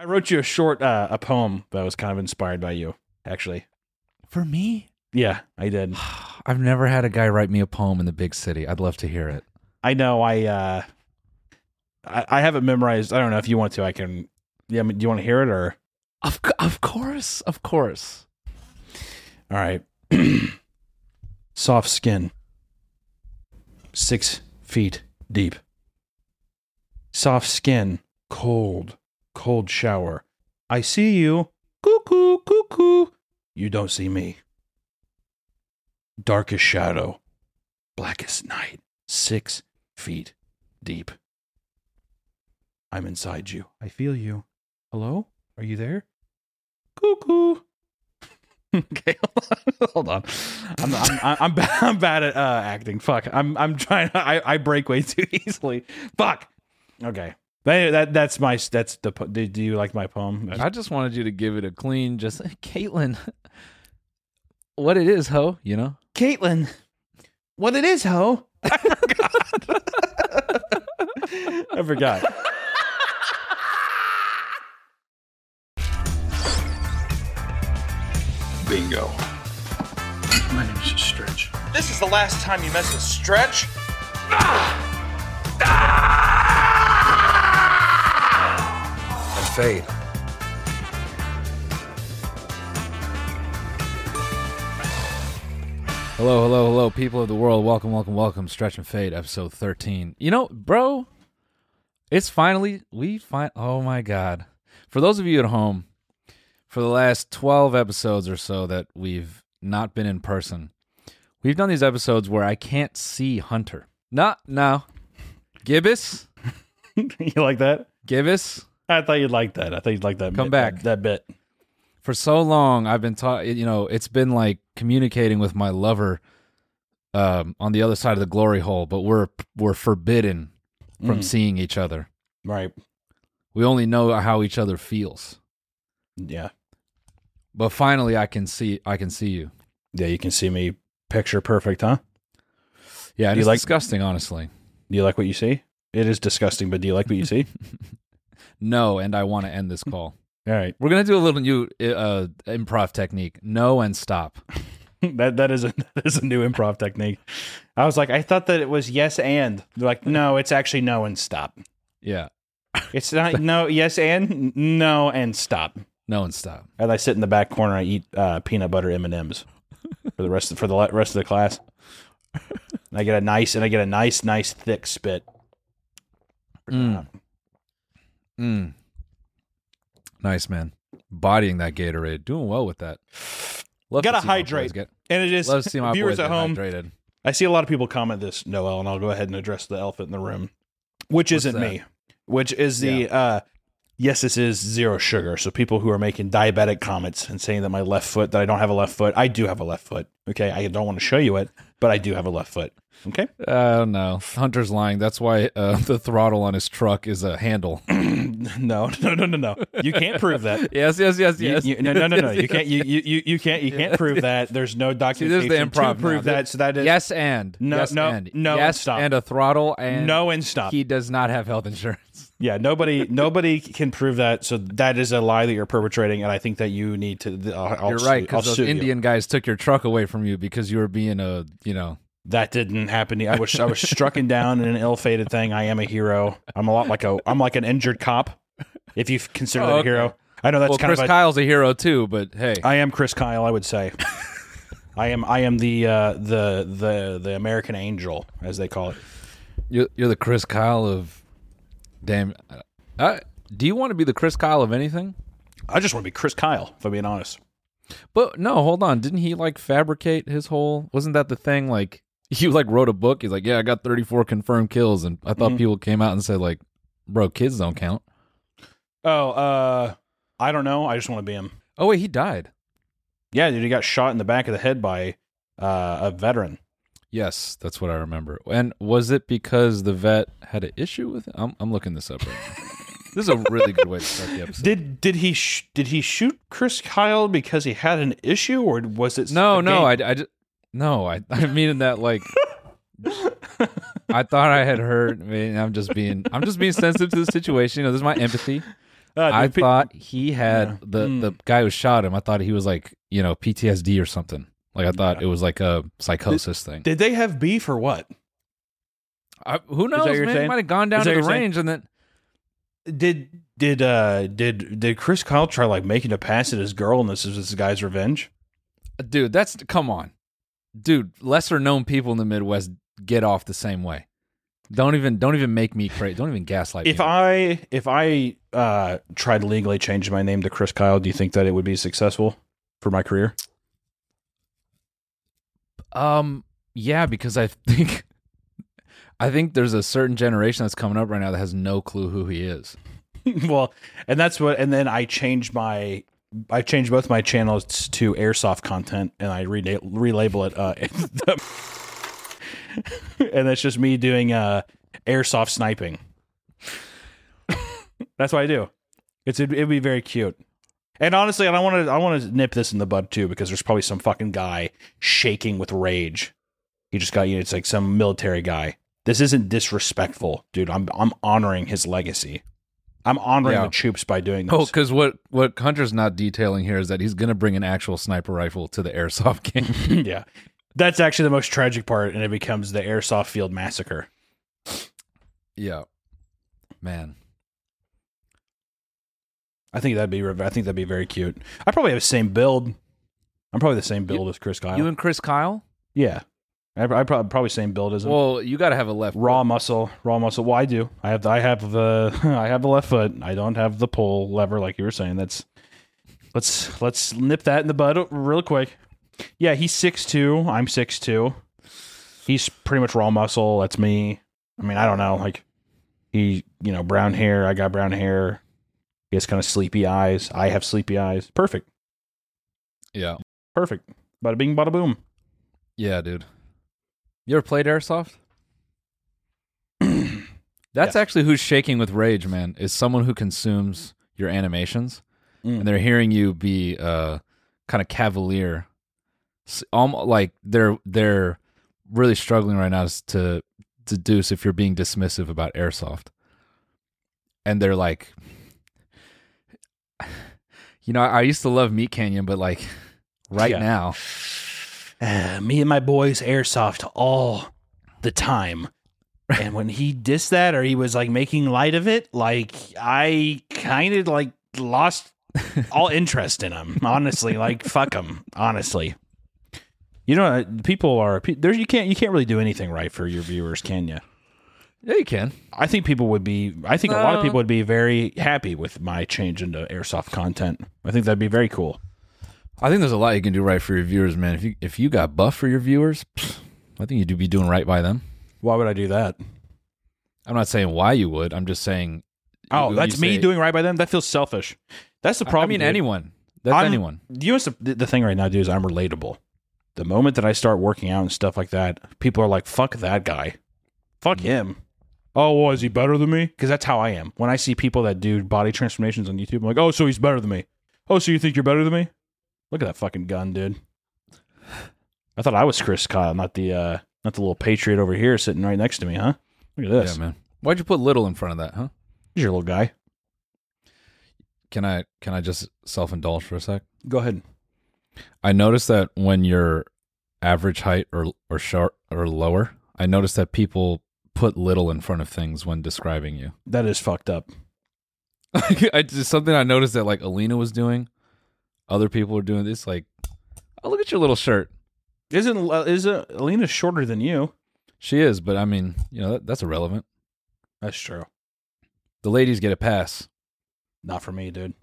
I wrote you a short uh, a poem that was kind of inspired by you, actually. For me? Yeah, I did. I've never had a guy write me a poem in the big city. I'd love to hear it. I know. I uh, I, I have it memorized. I don't know if you want to. I can. Yeah, I mean, do you want to hear it or? Of of course, of course. All right. Soft skin. Six feet deep. Soft skin. Cold. Cold shower. I see you. Cuckoo, cuckoo. You don't see me. Darkest shadow. Blackest night. Six feet deep. I'm inside you. I feel you. Hello? Are you there? Cuckoo. okay, hold on. I'm I'm I'm, I'm, bad, I'm bad at uh, acting. Fuck. I'm I'm trying. I I break way too easily. Fuck. Okay. That, that that's my that's the. Do, do you like my poem? I just wanted you to give it a clean, just Caitlin. What it is, ho? You know. Caitlin. What it is, ho? I forgot. I forgot. Bingo. My name is Stretch. This is the last time you mess with Stretch. And fade. Hello, hello, hello, people of the world. Welcome, welcome, welcome. Stretch and Fade, episode 13. You know, bro, it's finally, we find, oh my God. For those of you at home, for the last 12 episodes or so that we've not been in person, we've done these episodes where I can't see Hunter. Not now. Gibbous? you like that? Gibbous? I thought you'd like that. I thought you'd like that. Come bit- back. That, that bit. for so long I've been taught you know it's been like communicating with my lover um on the other side of the glory hole but we're we're forbidden from Mm. seeing each other Right. we only know how each other feels Yeah. but finally I can see I can see you Yeah. You can see me picture perfect, huh? yeah and Do you it's like- disgusting honestly Do you like what you see? It is disgusting, but do you like what you see? no and I want to end this call All right. we're gonna do a little new uh improv technique no and stop that that is a that is a new improv technique. I was like, I thought that it was yes and. They're like, no, it's actually no and stop. yeah It's not no yes and no and stop. no and stop As I sit in the back corner, I eat uh, peanut butter M and M's for the rest of, for the rest of the class. And I get a nice and I get a nice nice thick spit. Mm. Mm. Nice man. Bodying that Gatorade. Doing well with that. Love Gotta to see my boys hydrate. Get, And it is love to see my viewers at home. hydrated. I see a lot of people comment this, Noel, and I'll go ahead and address the elephant in the room, which What's isn't that? me, which is the uh, yes, this is zero sugar. So people who are making diabetic comments and saying that my left foot, that I don't have a left foot, I do have a left foot. Okay, I don't want to show you it, but I do have a left foot. Okay, Oh no. Hunter's lying. That's why uh, the throttle on his truck is a handle. no, no, no, no, no. You can't prove that. yes, yes, yes, You- yes. you- no, no, no, no. Yes, You can't. You, you, you, you can't. You can't prove that. There's no See, documentation there's the improv to prove now. that. So that is yes and No, yes no, and no, yes stop. and a throttle and no and stop. he does not have health insurance. Yeah, nobody nobody can prove that. So that is a lie that you're perpetrating, and I think that you need to. I'll, I'll You're right because those sue you. Indian guys took your truck away from you because you were being a you know That didn't happen. I was I was strucken down in an ill-fated thing. I am a hero. I'm a lot like a I'm like an injured cop. If you consider Oh, that a hero, I know that's well kind Chris of. A, Kyle's a hero too, but hey, I am Chris Kyle. I would say. I am I am the uh, the the the American Angel, as they call it. You're, you're the Chris Kyle of damn. Uh, do you want to be the Chris Kyle of anything? I just want to be Chris Kyle, if I'm being honest. But no, hold on. Didn't he like fabricate his whole? Wasn't that the thing? Like you like wrote a book. He's like, yeah, I got 34 confirmed kills, and I thought Mhm. people came out and said like, bro, kids don't count. Oh, uh, I don't know. I just want to be him. Oh wait, he died. Yeah, dude, he got shot in the back of the head by uh, a veteran. Yes, that's what I remember. And was it because the vet had an issue with it? I'm, I'm looking this up right now. this is a really good way to start the episode. Did did he sh- did he shoot Chris Kyle because he had an issue, or was it no, no? I, I just, no, I, I mean that like. I thought I had heard. I mean, I'm just being, I'm just being sensitive to the situation. You know, this is my empathy. Uh, I thought he had Yeah. the Mm. the guy who shot him. I thought he was like you know PTSD or something. Like I thought it was like a psychosis thing. did they have beef or what? I, who knows, man? Saying? might have gone down to the you're saying? range and then. Did did uh did did Chris Kyle try like making a pass at his girl, and this is this guy's revenge? Dude, that's come on, dude. Lesser known people in the Midwest get off the same way. Don't even don't even make me crazy. Don't even gaslight If me. I if I uh tried legally change my name to Chris Kyle, do you think that it would be successful for my career? um, yeah, because I think I think there's a certain generation that's coming up right now that has no clue who he is. well, and that's what. And then I changed my. I changed both my channels to airsoft content, and I re- relabel it. Uh, and that's just me doing uh, airsoft sniping. that's what I do. It's it'd, it'd be very cute. And honestly, I want to I want to nip this in the bud too because there's probably some fucking guy shaking with rage. He just got you. know, It's like some military guy. This isn't disrespectful, dude. I'm I'm honoring his legacy. I'm honoring Yeah. the troops by doing this. Oh, because what what Hunter's not detailing here is that he's gonna bring an actual sniper rifle to the airsoft game. yeah. That's actually the most tragic part, and it becomes the airsoft field massacre. yeah, man. I think that'd be. I think that'd be very cute. I probably have the same build. I'm probably the same build as Chris Kyle. You and Chris Kyle? yeah, I, I probably probably same build as him. Well, you got to have a left. raw muscle, raw muscle. Well, I do. I have. The, I have the. I have the left foot. I don't have the pull lever like you were saying. That's. Let's let's nip that in the bud real quick. Yeah, he's six two. I'm six two. He's pretty much raw muscle. That's me. I mean, I don't know. Like he, you know, brown hair. I got brown hair. He has kind of sleepy eyes. I have sleepy eyes. Perfect. Yeah, Perfect. Bada bing, bada boom. yeah, dude. You ever played airsoft? That's actually who's shaking with rage, man. Is someone who consumes your animations, Mm. and they're hearing you be uh, kind of cavalier. Um, like they're they're really struggling right now to deduce if you're being dismissive about airsoft, and they're like, you know, I used to love Meat Canyon, but like right Yeah. now, Uh, me and my boys airsoft all the time. And when he dissed that or he was like making light of it, like I kind of like lost all interest in him. Honestly, like fuck him. Honestly, you know, people are pe- there's you can't you can't really do anything right for your viewers, can you? yeah, you can. I think people would be. I think a lot of people would be very happy with my change into airsoft content. I think that'd be very cool. I think there's a lot you can do right for your viewers, man. If you if you got buff for your viewers, pfft, I think you'd be doing right by them. Why would I do that? I'm not saying why you would. I'm just saying. Oh, you- that's you me say- doing right by them. That feels selfish. That's the problem. I mean, dude. anyone. That's I'm- anyone. You know, the, the thing right now, dude, is I'm relatable. The moment that I start working out and stuff like that, people are like, "Fuck that guy, fuck mm. him." Oh, well, is he better than me? Because that's how I am. When I see people that do body transformations on YouTube, I'm like, "Oh, so he's better than me." Oh, so you think you're better than me? Look at that fucking gun, dude. I thought I was Chris Kyle, not the uh not the little patriot over here sitting right next to me, huh? Look at this. Yeah, man. Why'd you put little in front of that, huh? Here's your little guy. Can I can I just self indulge for a sec? Go ahead. I noticed that when you're average height or or short or lower, I noticed that people put little in front of things when describing you. That is fucked up. I just something I noticed that like Alina was doing, other people are doing this. Like, oh look at your little shirt. Isn't uh, isn't uh, Alina shorter than you? She is, but I mean, you know that, that's irrelevant. That's true. The ladies get a pass. Not for me, dude.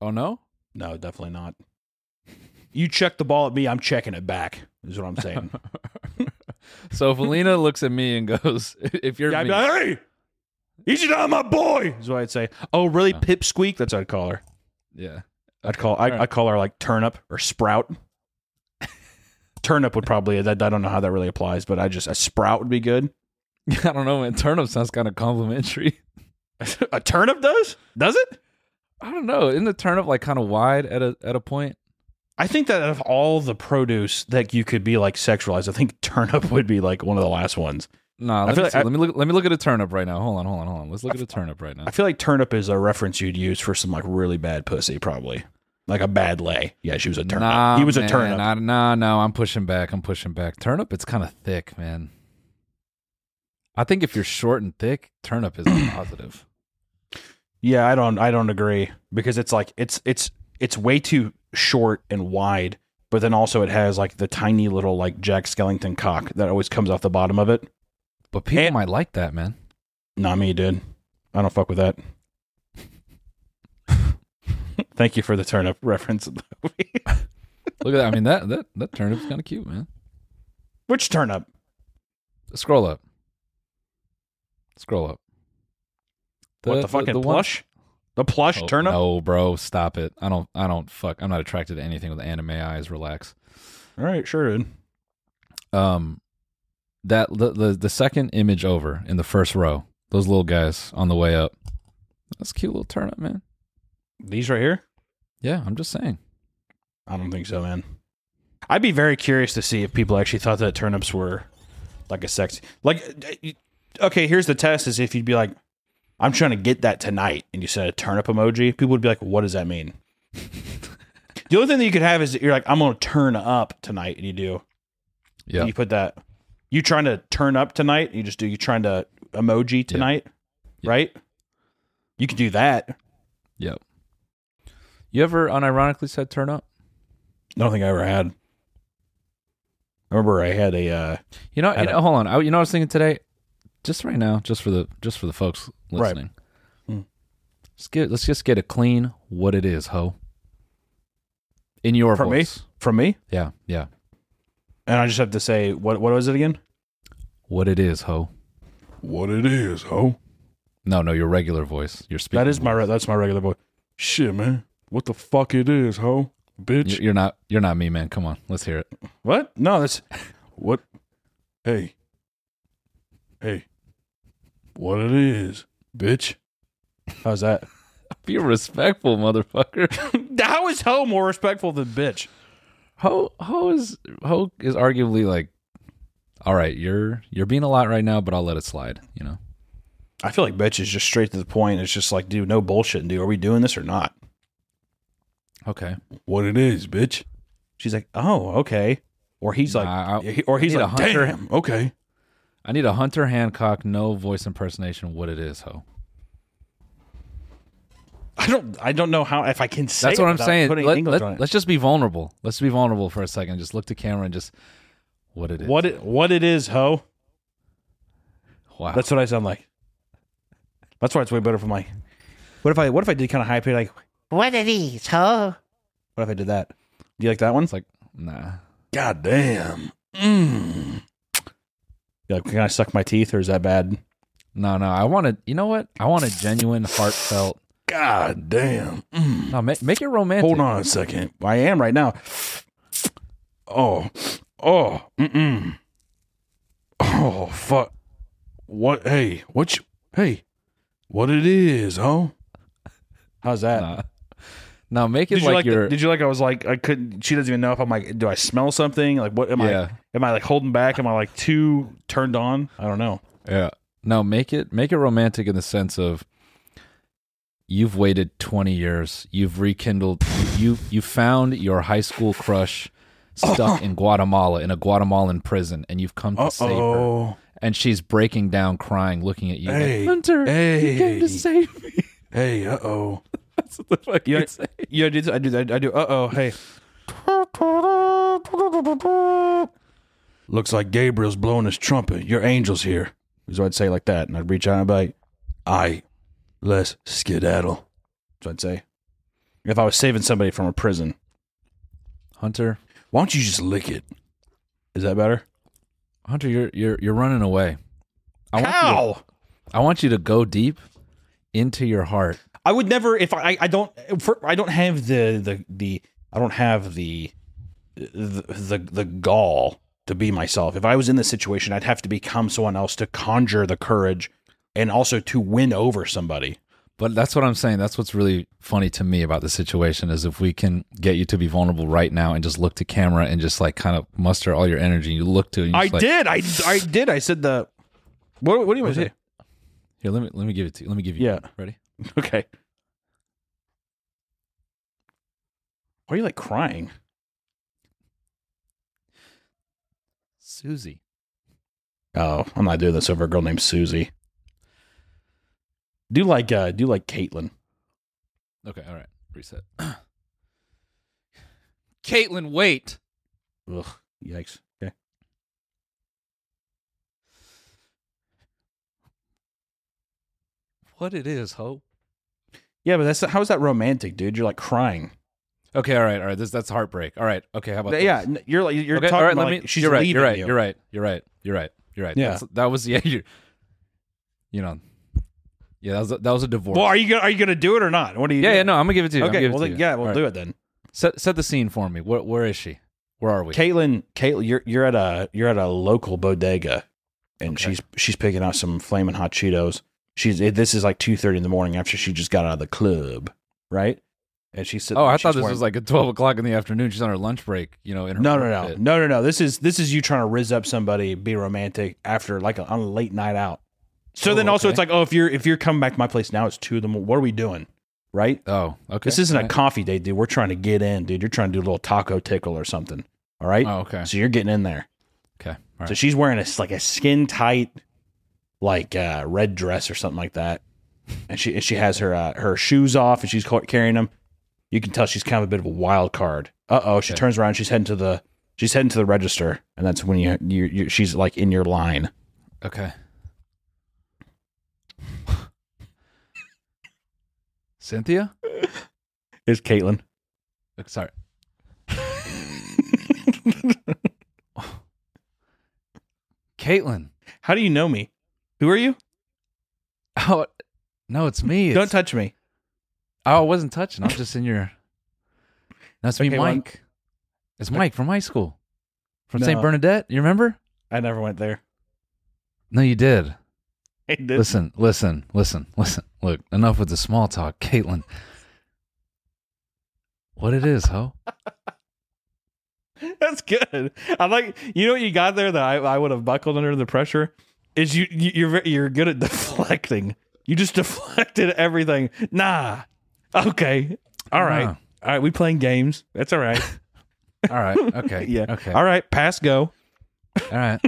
Oh no, No, definitely not. You check the ball at me, I'm checking it back. Is what I'm saying. so if Alina looks at me and goes, "If you're yeah, me, like, hey, Easy down, my boy. Is what I'd say. Oh, really? Pipsqueak? That's what I'd call her. Yeah. I'd call I, I'd call her like turnip or sprout. turnip would probably that I don't know how that really applies, but I just a sprout would be good. I don't know, man. Turnip sounds kind of complimentary. a turnip does? Does it? I don't know. Isn't the turnip like kind of wide at a at a point? I think that of all the produce that you could be like sexualized, I think turnip would be like one of the last ones. Nah, let me, like see. I- let me look. Let me look at a turnip right now. Hold on, hold on, hold on. Let's look at a turnip right now. I feel like turnip is a reference you'd use for some like really bad pussy, probably. Like a bad lay. Yeah, she was a turnip. Nah, he was a man, turnip. I, nah, no, I'm pushing back. I'm pushing back. Turnip, it's kind of thick, man. I think if you're short and thick, turnip is a positive. Yeah, I don't I don't agree because it's like it's it's it's way too short and wide, but then also it has like the tiny little like Jack Skellington cock that always comes off the bottom of it. But people And- might like that, man. Not me, dude. I don't fuck with that. Thank you for the turnip reference. Look at that. I mean, that that that turnip's kind of cute, man. Which turnip? Scroll up. Scroll up. what the fucking one- plush? The plush Oh, turnip? No, bro, stop it. I don't. I don't. Fuck. I'm not attracted to anything with anime eyes. Relax. All right, sure, dude. Um, that the, the the second image over in the first row, those little guys on the way up. That's a cute little turnip, man. These right here? Yeah, I'm just saying. I don't think so, man. I'd be very curious to see if people actually thought that turnips were like a sex. Like, uh, okay, here's the test: is if you'd be like, "I'm trying to get that tonight," and you said a turnip emoji, people would be like, "What does that mean?" the only thing that you could have is you're like, "I'm going to turn up tonight," and you do. Yeah. You put that. You trying to turn up tonight? You just do. You trying to emoji tonight, Yeah. right? You can do that. Yep. You ever unironically said turn up? I don't think I ever had. I remember I had a. Uh, You know, you a- hold on. I, you know, what I was thinking today, just right now, just for the just for the folks Right. listening. Hmm. Let's get let's just get a clean what it is, ho. In your From me? voice. from me, Yeah, yeah. and I just have to say what what was it again? What it is, ho. What it is, ho? No, no, your regular voice. Your speaking. That is my voice. re- that's my regular voice. Shit, man. What the fuck it is, ho? Bitch. You're, you're not. You're not me, man. Come on, let's hear it. What? No, that's what. Hey. Hey. What it is, bitch? How's that? Be respectful, motherfucker. How is ho more respectful than bitch? Ho, ho is ho is arguably like, all right, you're you're being a lot right now, but I'll let it slide. You know. I feel like bitch is just straight to the point. It's just like, dude, no bullshit, dude. Are we doing this or not? Okay. What it is, bitch? She's like, oh, okay. Or he's like, Nah, I- or he's like, a hunter. damn, okay. I need a Hunter Hancock, no voice impersonation. What it is, ho. I don't, I don't know how if I can say. That's it what I'm saying. putting let, let's just be vulnerable. Let's be vulnerable for a second. Just look to camera and just what it is. What it, what it is, ho? Wow. That's what I sound like. That's why it's way better for my. What if I, what if I did kind of high pitch, like, What it is, huh? what if I did that? Do you like that one? it's like nah. God damn. Mm. Yeah, can I suck my teeth, or is that bad? No, no. I want to. You know what? I want a genuine, heartfelt. God damn. Mm. No, make, make it romantic. Hold on a second. I am right now. Oh, oh, mm-mm. Oh, fuck. What? Hey, what? You, hey, what it is, huh? How's that? Nah. No, make it Did you like, like? the- did you like? I was like, I couldn't. She doesn't even know if I'm like. Do I smell something? Like, what am Yeah. I? Am I like holding back? Am I like too turned on? I don't know. Yeah. No, make it make it romantic in the sense of you've waited 20 years. You've rekindled you you found your high school crush stuck in Guatemala in a Guatemalan prison and you've come to Uh save her. And she's breaking down crying looking at you. like, Hey, Hunter, you came to save me. Hey, uh oh. That's what the fuck Yeah. you say. Yeah, I do. I do. I do. Uh oh. Hey. Looks like Gabriel's blowing his trumpet. Your angel's here. Is what I'd say like that, and I'd reach out and be like, "I, let's skedaddle." That's what I'd say. If I was saving somebody from a prison, Hunter, why don't you just lick it? Is that better? Hunter, you're you're you're running away. I want you to- How? I want you to go deep into your heart. I would never if I I don't for, I don't have the the the I don't have the the the, the gall to be myself. If I was in this situation, I'd have to become someone else to conjure the courage and also to win over somebody. But that's what I'm saying. That's what's really funny to me about the situation is if we can get you to be vulnerable right now and just look to camera and just like kind of muster all your energy. You look to it. And you're I like, did. I I did. I said the what what do you want to say? Here, let me let me give it to you. Let me give you. Yeah. Ready? Okay. Why are you like crying? Susie. Oh, I'm not doing this over a girl named Susie. Do like uh do like Caitlin. Okay. All right. Reset. Caitlin, wait. Ugh, yikes. Okay. What it is, ho? Yeah, but that's how is that romantic, dude? You're like crying. Okay. All right. All right. This that's heartbreak. All right. Okay. How about that? yeah, n- you're like you're okay, talking all right, about let like, me, she's you're right. leaving You're right. you. You're right. You're right. You're right. You're right. Yeah. That's- that was yeah. You, you know. Yeah, that was a, that was a divorce. Well, are you gonna are you gonna do it or not? What are you? yeah, doing? yeah. No, I'm gonna give it to you. Okay, well it then, to you. yeah, we'll All right. do it then. Set set the scene for me. Where where is she? Where are we? Caitlin, Caitlin, you're you're at a you're at a local bodega, and Okay. she's she's picking out some flaming hot Cheetos. She's this is like two thirty in the morning after she just got out of the club, right? And she's sitting Oh, I thought this wearing- was like at twelve o'clock in the afternoon. She's on her lunch break. You know, in her no, no, no, pit. no, no, no. This is this is you trying to rizz up somebody, be romantic after like a, on a late night out. So Oh, then also okay. it's like, oh, if you're if you're coming back to my place now, it's two of them. What are we doing, right? Oh, okay. This isn't a coffee date, dude. We're trying to get in, dude. You're trying to do a little taco tickle or something. All right. Oh, okay. So you're getting in there. Okay. All right. So she's wearing a like a skin tight, like uh, red dress or something like that, and she and she has her uh, her shoes off and she's carrying them. You can tell she's kind of a bit of a wild card. Uh oh, she Okay. turns around. She's heading to the she's heading to the register, and that's when you you, you she's like in your line. Okay. Cynthia? Is Caitlin? Uh, Sorry. Caitlin. How do you know me? Who are you? Oh, no, it's me. Don't It's, touch me. oh, I wasn't touching. I'm just in your. That's me, Okay, well, Mike. It's Mike from high school, from No. St. Bernadette. You remember? I never went there. No, you did. I did. Listen, listen, listen, listen. Look, enough with the small talk, Caitlin. What it is, ho? That's good. I like you know what you got there that I, I would have buckled under the pressure is you, you you're you're good at deflecting. You just deflected everything. Nah. Okay. All right. Nah. All right. We playing games. That's all right. All right. Okay. yeah. Okay. All right. Pass go. All right.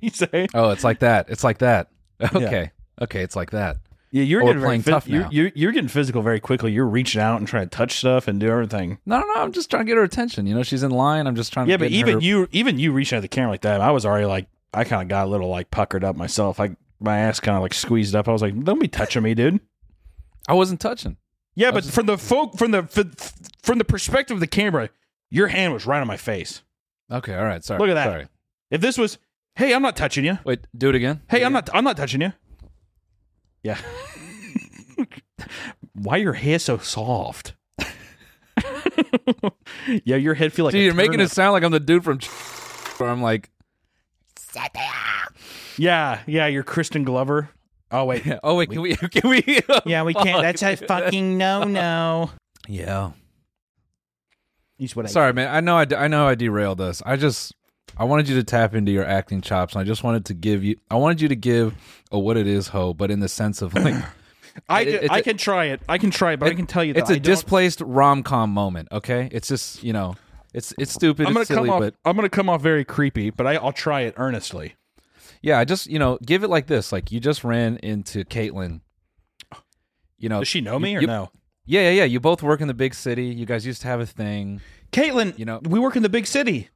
You say. Oh, it's like that. It's like that. Okay. Okay. It's like that. Yeah. You're getting very playing phys- tough you're, now. You're, you're getting physical very quickly. You're reaching out and trying to touch stuff and do everything. No, no, no. I'm just trying to get her attention. You know, she's in line. I'm just trying to. Yeah, to. but even her- you, even you reaching at the camera like that, I was already like, I kind of got a little like puckered up myself. I my ass kind of like squeezed up. I was like, don't be touching me, dude. I wasn't touching. Yeah, but just- from the folk from the from the perspective of the camera, your hand was right on my face. Okay. All right. Sorry. Look at that. Sorry. If this was, hey, I'm not touching you. Wait. Do it again. Hey, I'm not I'm not touching you. Yeah. Why your hair so soft? yeah, your head feel like Dude, a you're making it sound like I'm the dude from. Where I'm like, Yeah, yeah, you're Crispin Glover. Oh wait. oh wait, can we? Can we? Yeah, we can't. That's a fucking no no. Yeah. He's what I Sorry, man. I know. I know. I derailed us. I just. I wanted you to tap into your acting chops, and I just wanted to give you. I wanted you to give a what it is, ho, but in the sense of like I, It- it's I a- can try it. I can try it, but I can tell you that it's a I displaced rom com moment. Okay, it's just you know, it's it's stupid. I'm gonna silly, come off. but I'm gonna come off very creepy, but I, I'll try it earnestly. yeah, I just you know, give it like this. Like you just ran into Caitlin. You know, Does she know me you- or you- no? Yeah, yeah, yeah. You both work in the big city. You guys used to have a thing. Caitlin, You know- we work in the big city.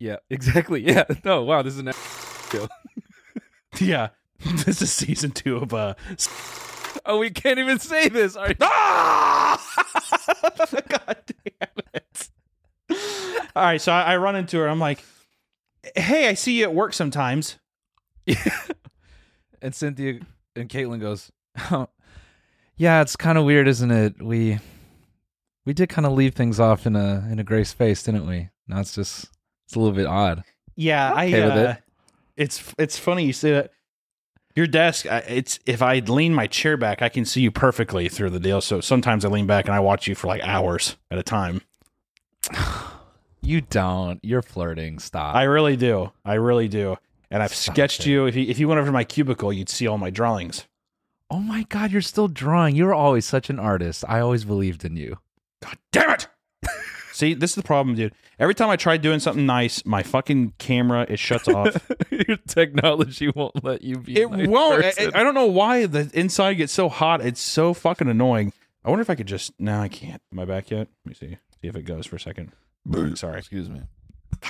Yeah, exactly. Yeah. No, wow, this is an. Yeah, this is season two of uh. Oh, we can't even say this. Are Ah! God damn it! All right, so I, I run into her. I'm like, "Hey, I see you at work sometimes." and Cynthia and Caitlin goes, "Yeah, it's kind of weird, isn't it? We we did kind of leave things off in a in a gray space, didn't we? Now it's just it's a little bit odd." Yeah, I. Okay with uh, it. It's it's funny you say that. Your desk, it's if I lean my chair back, I can see you perfectly through the deal. So sometimes I lean back and I watch you for like hours at a time. You don't. You're flirting. Stop. I really do. I really do. And I've Stop sketched it. you. If you if you went over to my cubicle, you'd see all my drawings. oh my god, you're still drawing. You're always such an artist. I always believed in you. God damn it! See, this is the problem, dude. Every time I try doing something nice, my fucking camera it shuts off. Your technology won't let you be. it nice won't. I. I don't know why the inside gets so hot. It's so fucking annoying. I wonder if I could just. No, I can't. Am I back yet? Let me see. See if it goes for a second. Sorry. Excuse me.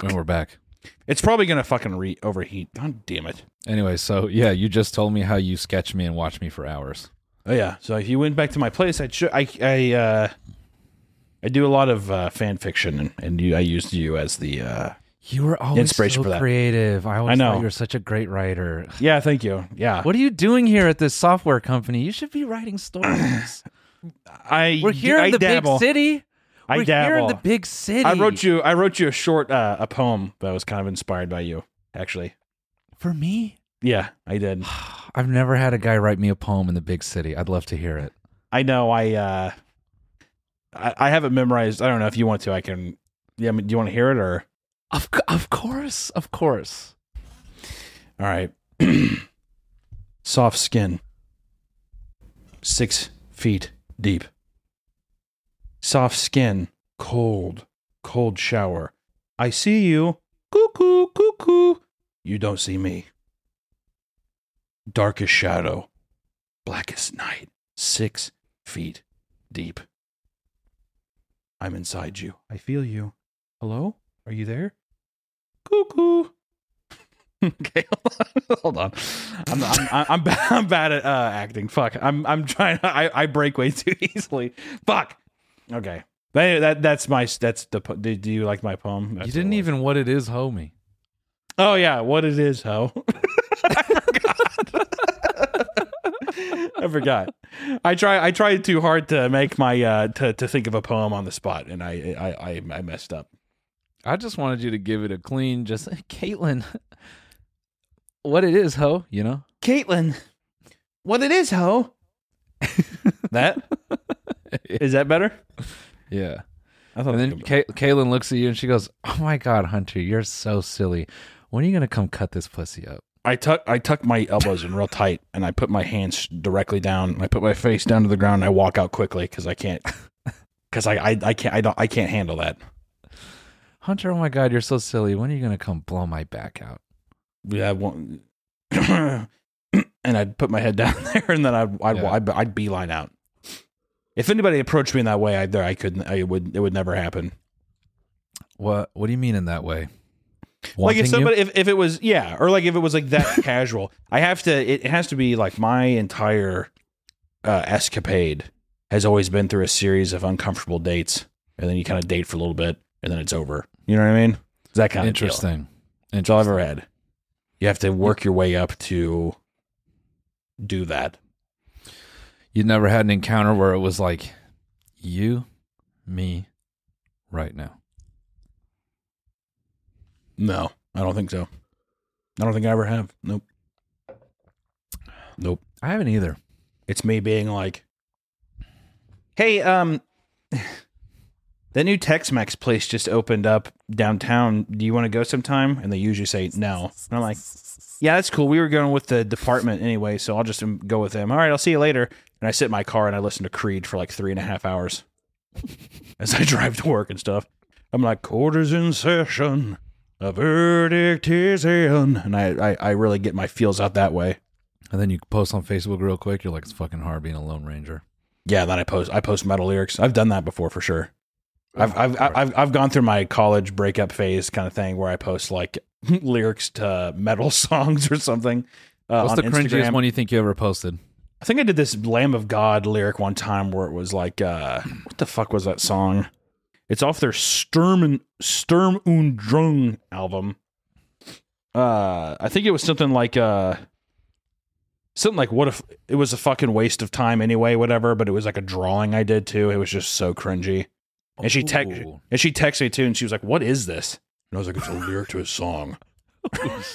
And we're back. It's probably gonna fucking re- overheat. God damn it. Anyway, so yeah, you just told me how you sketch me and watch me for hours. Oh yeah. So if you went back to my place, I'd show. I I uh, I do a lot of uh, fan fiction, and, and you, I used you as the. uh You were always Inspiration so for that. creative. I always I know. thought you were such a great writer. Yeah, thank you. Yeah, What are you doing here at this software company? You should be writing stories. I We're here I in the dabble. big city. I We're here in the big city. I wrote you. I wrote you a short uh, a poem that was kind of inspired by you. Actually, for me. yeah, I did. I've never had a guy write me a poem in the big city. I'd love to hear it. I know. I uh, I, I have it memorized. I don't know if you want to. I can. Yeah, I mean, do you want to hear it or? Of of course, of course. All right. Soft skin. Six feet deep. Soft skin. Cold. Cold shower. I see you. Cuckoo, cuckoo. You don't see me. Darkest shadow. Blackest night. Six feet deep. I'm inside you. I feel you. Hello? Are you there? Cuckoo. okay, hold on. I'm I'm I'm, I'm, bad, I'm bad at uh, acting. Fuck. I'm I'm trying. I I break way too easily. Fuck. Okay. But anyway, that that's my that's the. po- Do, do you like my poem? That's you didn't even what it is, homie. Oh yeah, what it is, ho. I forgot. I try. I tried too hard to make my uh to to think of a poem on the spot, and I I I, I messed up. I just wanted you to give it a clean, just Caitlin. What it is, ho? You know. Caitlin, what it is, ho? that is that better? Yeah. I thought. And then was Kay- Kaylin looks at you and she goes, "Oh my God, Hunter, you're so silly. When are you gonna come cut this pussy up?" I tuck I tuck my elbows in real tight, and I put my hands directly down. And I put my face down to the ground. and I walk out quickly because I can't. Because I, I I can't I don't I can't handle that. Hunter, oh my God, you're so silly. When are you gonna come blow my back out? Yeah, I won't. and I'd put my head down there, and then I'd I'd, Yeah. I'd, I'd beeline out. If anybody approached me in that way, I I couldn't. I would. It would never happen. What What do you mean in that way? Like if you? somebody if, if it was yeah or like if it was like that casual i have to it, it has to be like my entire uh escapade has always been through a series of uncomfortable dates and then you kind of date for a little bit and then it's over you know what i mean It's that kind of. Interesting. that's all i've ever had you have to work your way up to do that You never had an encounter where it was like you, me, right now. No i don't think so i don't think i ever have nope nope I haven't either. It's me being like, "Hey, um, the new Tex-Mex place just opened up downtown. Do you want to go sometime?" And they usually say no. And I'm like, "Yeah, that's cool. We were going with the department anyway, so I'll just um, go with them. All right, I'll see you later." And I sit in my car and I listen to Creed for like three and a half hours as I drive to work and stuff. I'm like, "Quarters in session. A verdict is in," and I, I, I really get my feels out that way. And then you post on Facebook real quick. You're like, it's fucking hard being a Lone Ranger. Yeah, then I post I post metal lyrics. I've done that before for sure. I've Oh, I've I've I've gone through my college breakup phase kind of thing where I post like lyrics to metal songs or something. Uh, What's the cringiest one you think you ever posted? I think I did this Lamb of God lyric one time where it was like, uh, what the fuck was that song? It's off their Sturm and Sturm und Drang album. Uh, I think it was something like uh, something like what if it was a fucking waste of time anyway, whatever. But it was like a drawing I did too. It was just so cringy. And she text and she texted me too, and she was like, "What is this?" And I was like, "It's a lyric to a song."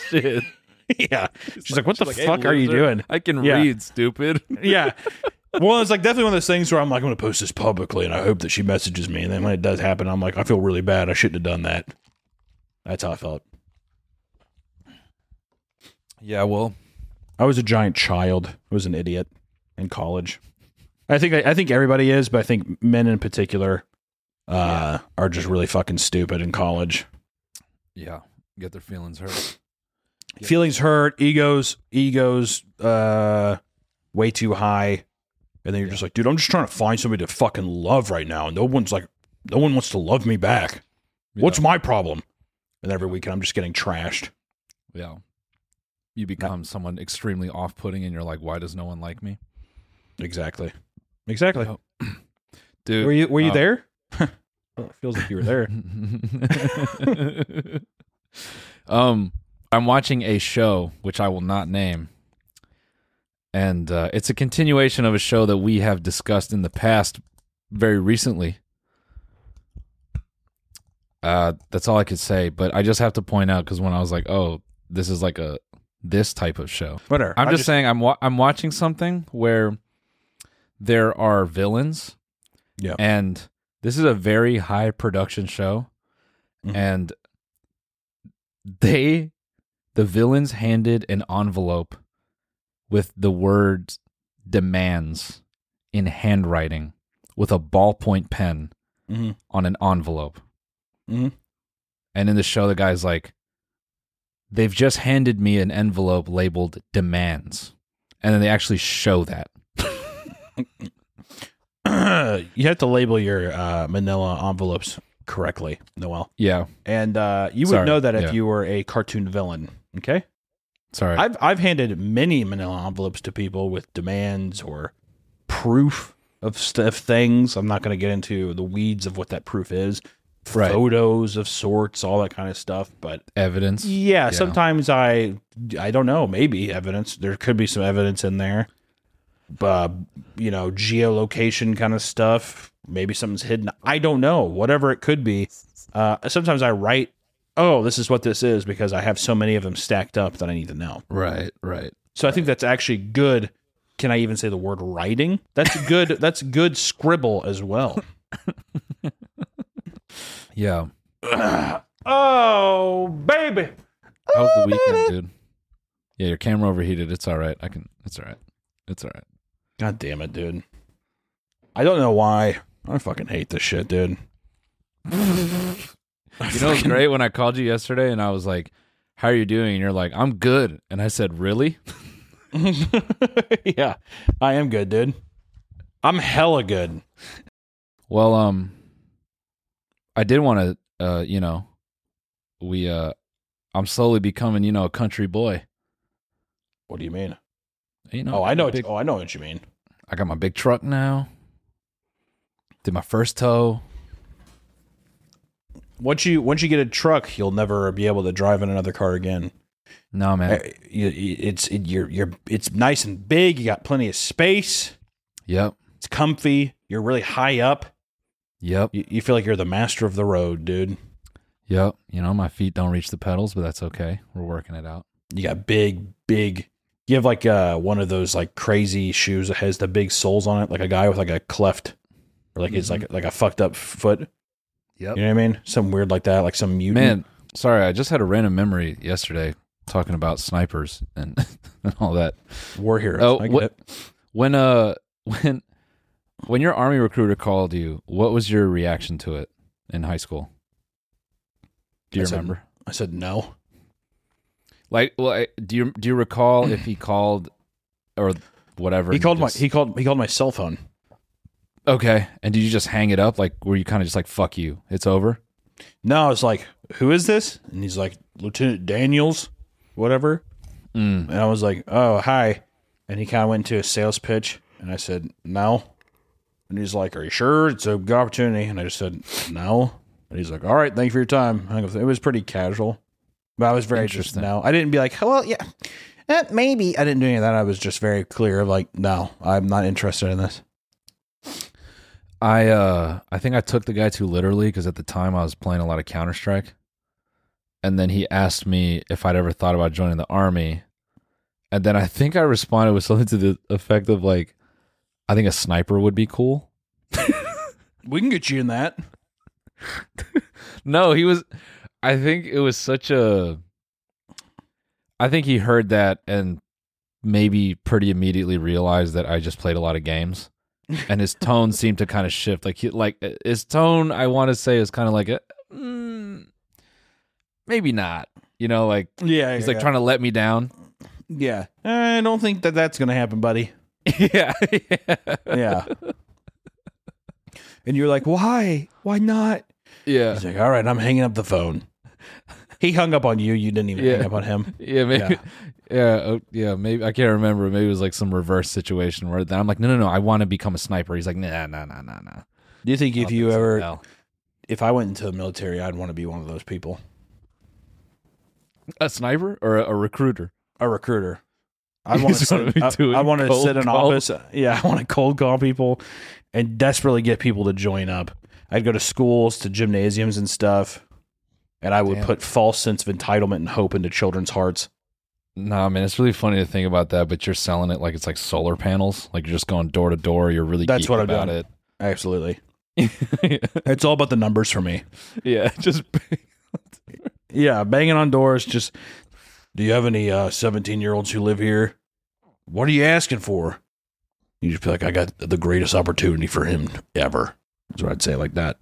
Shit. yeah. She's like, "What the She's "Hey, fuck are you doing?" I can Yeah. read, stupid. yeah. Well, it's like definitely one of those things where I'm like, I'm going to post this publicly, and I hope that she messages me. And then when it does happen, I'm like, I feel really bad. I shouldn't have done that. That's how I felt. Yeah, well, I was a giant child. I was an idiot in college. I think I, think everybody is, but I think men in particular uh, are just really fucking stupid in college. yeah, get their feelings hurt. Feelings hurt, egos, egos, uh, way too high, and then you're just like, dude, I'm just trying to find somebody to fucking love right now. And no one's like, no one wants to love me back. What's my problem? And every weekend I'm just getting trashed. Yeah. You become someone extremely off putting and you're like, why does no one like me? Exactly. Exactly. Yep. Dude. Were you were you uh, there? well, it feels like you were there. um, I'm watching a show which I will not name, and uh, it's a continuation of a show that we have discussed in the past, very recently. Uh, that's all I could say, but I just have to point out because when I was like, "Oh, this is like a this type of show," Whatever. I'm I just, saying I'm wa- I'm watching something where there are villains. Yeah. And this is a very high production show Mhm. and they the villains handed an envelope with the word demands in handwriting with a ballpoint pen Mhm. on an envelope. Mhm. And in the show the guy's like they've just handed me an envelope labeled demands. And then they actually show that. you have to label your uh, manila envelopes correctly, Noel. Yeah. And uh, you would know that if Yeah. you were a cartoon villain. Okay. Sorry. I've I've handed many manila envelopes to people with demands or proof of stuff things. I'm not going to get into the weeds of what that proof is. Right. Photos of sorts, all that kind of stuff. But Evidence. yeah, Yeah. sometimes I I don't know, maybe evidence. There could be some evidence in there. Uh, you know, geolocation kind of stuff. Maybe something's hidden. I don't know. Whatever it could be. Uh, sometimes I write, "Oh, this is what this is," because I have so many of them stacked up that I need to know. Right, right. So I think that's actually good. Can I even say the word writing? That's good. that's good scribble as well. Yeah. oh, baby. How was the oh, weekend, dude? Yeah, your camera overheated. It's all right. I can. It's all right. It's all right. God damn it, dude. I don't know why. I fucking hate this shit, dude. You know, it's great when I called you yesterday and I was like, "How are you doing?" And you're like, "I'm good." And I said, "Really?" yeah, I am good, dude. I'm hella good. Well, um, I did want to, uh, you know, we, uh, I'm slowly becoming, you know, a country boy. What do you mean? You know, Oh, I know. Big, oh, I know what you mean. I got my big truck now. Did my first tow. Once you once you get a truck, you'll never be able to drive in another car again. No, man. Uh, you- It's it, you're you're it's nice and big. You got plenty of space. Yep. It's comfy. You're really high up. Yep. You, you feel like you're the master of the road, dude. Yep. You know, my feet don't reach the pedals, but that's okay. We're working it out. You got big, big. You have like uh, one of those like crazy shoes that has the big soles on it, like a guy with like a cleft, or like it's like like a fucked up foot. Yep. You know what I mean? Something weird like that, like some mutant. Man, sorry, I just had a random memory yesterday talking about snipers and, and all that. war heroes. Oh, I get what- it. When uh when when your army recruiter called you, what was your reaction to it in high school? Do you I said- remember? I said no. Like, well, I- do you do you recall if he called or whatever? He called you my he called he called my cell phone. Okay, and did you just hang it up? Like, were you kind of just like, "Fuck you, it's over"? No, I was like, "Who is this?" And he's like, "Lieutenant Daniels, whatever." Mm. And I was like, "Oh, hi." And he kind of went into a sales pitch, and I said, "No." And he's like, "Are you sure it's a good opportunity?" And I just said, "No." And he's like, "All right, thank you for your time." It was pretty casual, but I was very just no. I didn't be like, "Well, yeah." Eh, maybe I didn't do any of that. I was just very clear like, no, I'm not interested in this. I uh I think I took the guy too literally because at the time I was playing a lot of Counter Strike, and then he asked me if I'd ever thought about joining the army, and then I think I responded with something to the effect of like, I think a sniper would be cool. We can get you in that. No, he was. I think it was such a. I think he heard that and maybe pretty immediately realized that I just played a lot of games, and his tone seemed to kind of shift. Like he, like his tone, I want to say is kind of like a, mm, maybe not. You know, like Yeah, he's like trying to let me down. Yeah, I don't think that that's gonna happen, buddy. yeah, Yeah. and you're like, why? Why not? yeah, He's like, all right, I'm hanging up the phone. He hung up on you. You didn't even Yeah. hang up on him. yeah, maybe. Yeah, oh, yeah, maybe I can't remember. Maybe it was like some reverse situation where then I'm like, no, no, no, I want to become a sniper. He's like, nah, nah, nah, nah, nah. Do you think if you think ever, if I went into the military, I'd want to be one of those people, a sniper or a, a recruiter. a recruiter. I want to sit. be I, I want to sit in calls? office. Yeah, I want to cold call people and desperately get people to join up. I'd go to schools, to gymnasiums and stuff, and I would Damn. put false sense of entitlement and hope into children's hearts. Nah, man, it's really funny to think about that, but you're selling it like it's like solar panels. Like you're just going door to door. You're really That's what I'm about doing. Absolutely, it. it's all about the numbers for me. yeah, just Yeah, banging on doors. Just, do you have any uh, seventeen-year-olds who live here? What are you asking for? You just be like, I got the greatest opportunity for him ever. That's what I'd say, like that.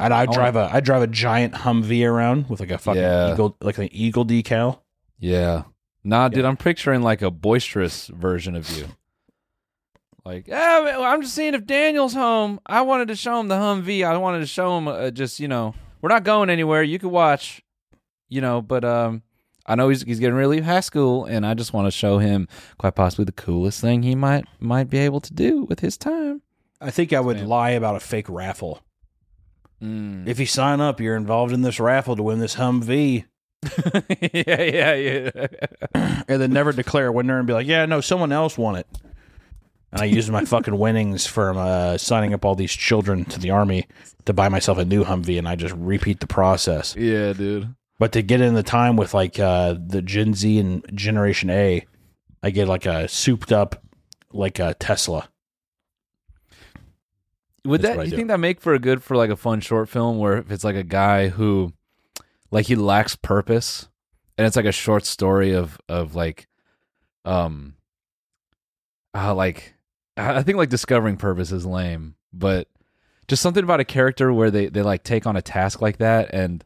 And I drive a I drive a giant Humvee around with like a fucking Yeah. eagle, like an eagle decal. yeah. Nah, dude, I'm picturing like a boisterous version of you. Like, man, I'm just seeing if Daniel's home. I wanted to show him the Humvee. I wanted to show him uh, just, you know, we're not going anywhere. You could watch, you know, but um, I know he's he's getting ready to leave high school, and I just want to show him quite possibly the coolest thing he might might be able to do with his time. I think I would lie about a fake raffle. Mm. If you sign up, you're involved in this raffle to win this Humvee, yeah, yeah, yeah. and then never declare a winner and be like, "Yeah, no, someone else won it." And I used my fucking winnings from uh, signing up all these children to the army to buy myself a new Humvee, and I just repeat the process. yeah, dude. But to get in the time with like uh, the Gen Z and Generation A, I get like a souped up like a Tesla. Would That's that you do. think that make for a good for like a fun short film where if it's like a guy who like he lacks purpose and it's like a short story of of like um uh, like I I think like discovering purpose is lame, but just something about a character where they they like take on a task like that and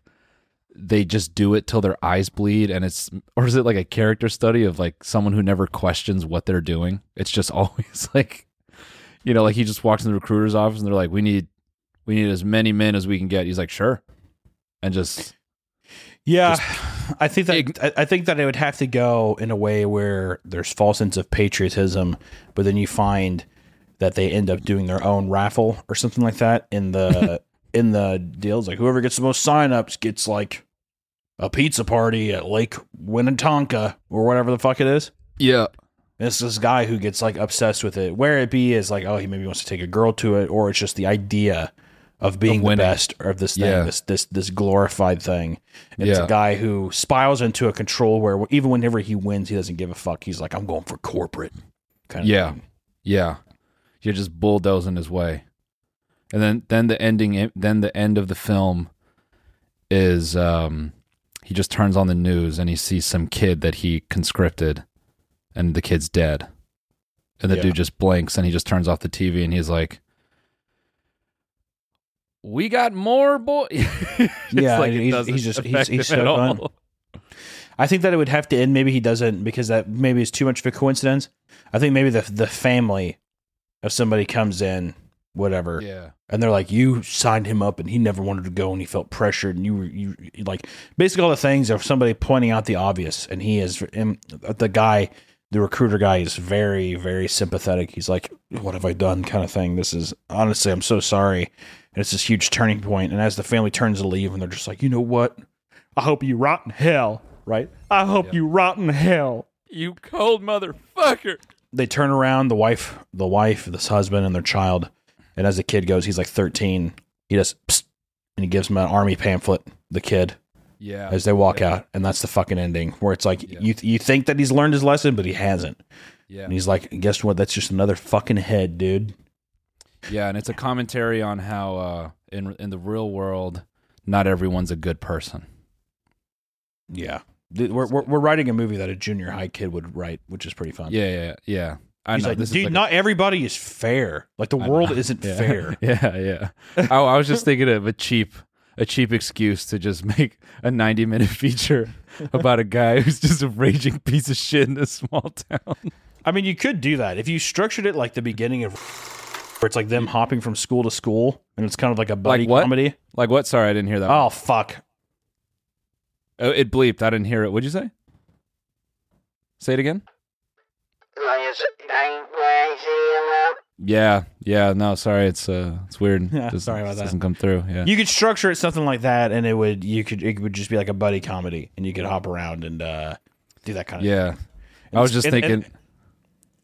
they just do it till their eyes bleed and it's or is it like a character study of like someone who never questions what they're doing it's just always like you know like he just walks in the recruiter's office and they're like we need we need as many men as we can get he's like sure and just Yeah, I think that Ig- I, I think that it would have to go in a way where there's false sense of patriotism, but then you find that they end up doing their own raffle or something like that in the in the deals. Like whoever gets the most signups gets like a pizza party at Lake Winnetonka or whatever the fuck it is. yeah It's this guy who gets like obsessed with it. Where it be is like, oh, he maybe wants to take a girl to it, or it's just the idea of being the best or of this thing, Yeah. this this this glorified thing. And It's Yeah. a guy who spirals into a control where even whenever he wins, he doesn't give a fuck. He's like, I'm going for corporate. Kind of Yeah. thing. yeah you're just bulldozing his way and then then the ending then the end of the film is um he just turns on the news and he sees some kid that he conscripted and the kid's dead and the Yeah. dude just blinks and he just turns off the tv and he's like we got more boy Yeah, he's- he's just- he's- he's so done. I think that it would have to end. Maybe he doesn't because that maybe is too much of a coincidence. I think maybe the the family of somebody comes in, whatever, yeah and they're like, "You signed him up, and he never wanted to go, and he felt pressured, and you were you you- like basically all the things of somebody pointing out the obvious, and he is and the guy, the recruiter guy, is very very sympathetic. He's like, "What have I done?" kind of thing. This is honestly, I'm so sorry, and it's this huge turning point. And as the family turns to leave, and they're just like, "You know what? I hope you rot in hell." right? I hope you rot in hell. You cold motherfucker. They turn around, the wife, the wife, this husband, and their child. And as the kid goes, he's like 13. He just, and he gives him an army pamphlet. The kid, Yeah. as they walk Yeah. out, and that's the fucking ending where it's like Yeah. you you think that he's learned his lesson, but he hasn't. Yeah. And he's like, guess what? That's just another fucking head, dude. Yeah, and it's a commentary on how uh, in in the real world, not everyone's a good person. Yeah, we're we're, we're writing a movie that a junior high kid would write, which is pretty fun. Yeah, yeah, yeah. I He's know. like, dude, like a- not everybody is fair. Like the world isn't yeah. fair. Yeah, yeah. I, I was just thinking of a cheap, a cheap excuse to just make a ninety-minute feature about a guy who's just a raging piece of shit in a small town. I mean, you could do that if you structured it like the beginning of where it's like them hopping from school to school, and it's kind of like a buddy Like what? comedy. Like what? Sorry, I didn't hear that. Oh fuck! Oh, it bleeped. I didn't hear it. What'd you say? Say it again. Yeah, yeah. No, sorry. It's uh, it's weird. Yeah, Doesn't- sorry about that. Doesn't come through. Yeah. You could structure it something like that, and it would you could it would just be like a buddy comedy, and you could hop around and uh, do that kind of yeah. I was just and- thinking. and-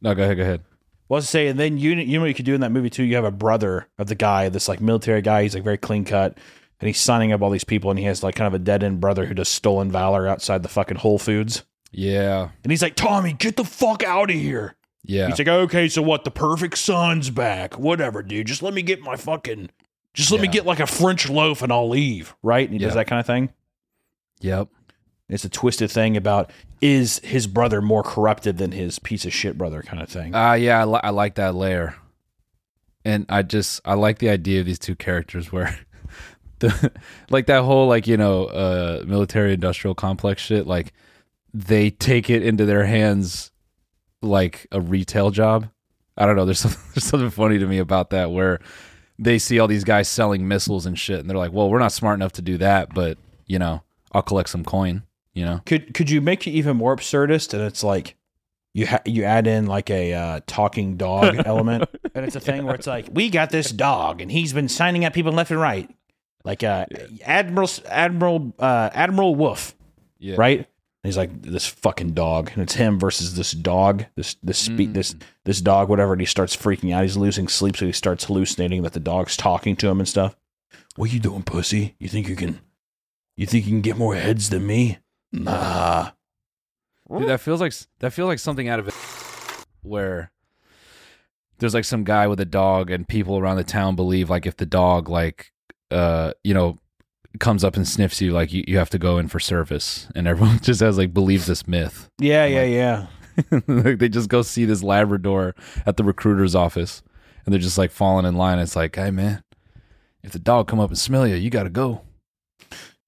no, go ahead. Go ahead. Well, I was saying, then you you know what you could do in that movie too. You have a brother of the guy, this like military guy. He's like very clean cut, and he's signing up all these people, and he has like kind of a dead end brother who does stolen valor outside the fucking Whole Foods, Yeah. and he's like, Tommy, get the fuck out of here. Yeah. He's like, okay, so what? The perfect son's back. Whatever, dude. Just let me get my fucking. Just let me get like a French loaf, and I'll leave. Right? And he does that kind of thing. Yep. It's a twisted thing about is his brother more corrupted than his piece of shit brother kind of thing. Uh yeah, I, li- I like that layer, and I just I like the idea of these two characters where the like that whole like you know uh military industrial complex shit like they take it into their hands like a retail job. I don't know. There's something, there's something funny to me about that where they see all these guys selling missiles and shit, and they're like, "Well, we're not smart enough to do that, but you know, I'll collect some coin." You know? Could could you make it even more absurdist? And it's like you ha- you add in like a uh, talking dog element, and it's a thing where it's like we got this dog, and he's been signing up people left and right, like uh, Admiral Admiral uh, Admiral Wolf, Yeah. right? He's like this fucking dog, and it's him versus this dog, this this spe- this this dog, whatever. And he starts freaking out. He's losing sleep, so he starts hallucinating that the dog's talking to him and stuff. What you doing, pussy? You think you can? You think you can get more heads than me? Nah. Dude, that feels like that feels like something out of it where there's like some guy with a dog and people around the town believe like if the dog like uh you know comes up and sniffs you like you, you have to go in for service. And everyone just has like believes this myth. Yeah, yeah, yeah. like they just go see this labrador at the recruiter's office. And they're just like falling in line. It's like hey man if the dog come up and smell you you gotta go.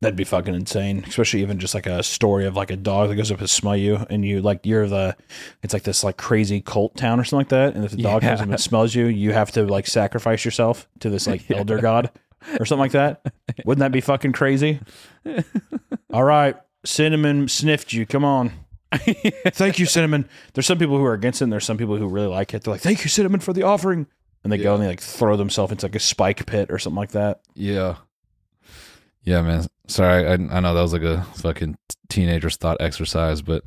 That'd be fucking insane. Especially even just like a story of like a dog that goes up to smell you and you like you're the it's like this like crazy cult town or something like that. And if the dog comes up and smells you, you have to like sacrifice yourself to this like elder god or something like that. Wouldn't that be fucking crazy? All right. Cinnamon sniffed you. Come on. Thank you, Cinnamon. There's some people who are against it and there's some people who really like it. They're like, Thank you, Cinnamon, for the offering. And they go Yeah. and they like throw themselves into like a spike pit or something like that. Yeah. Yeah, man. Sorry, I, I know that was like a fucking teenager's thought exercise, but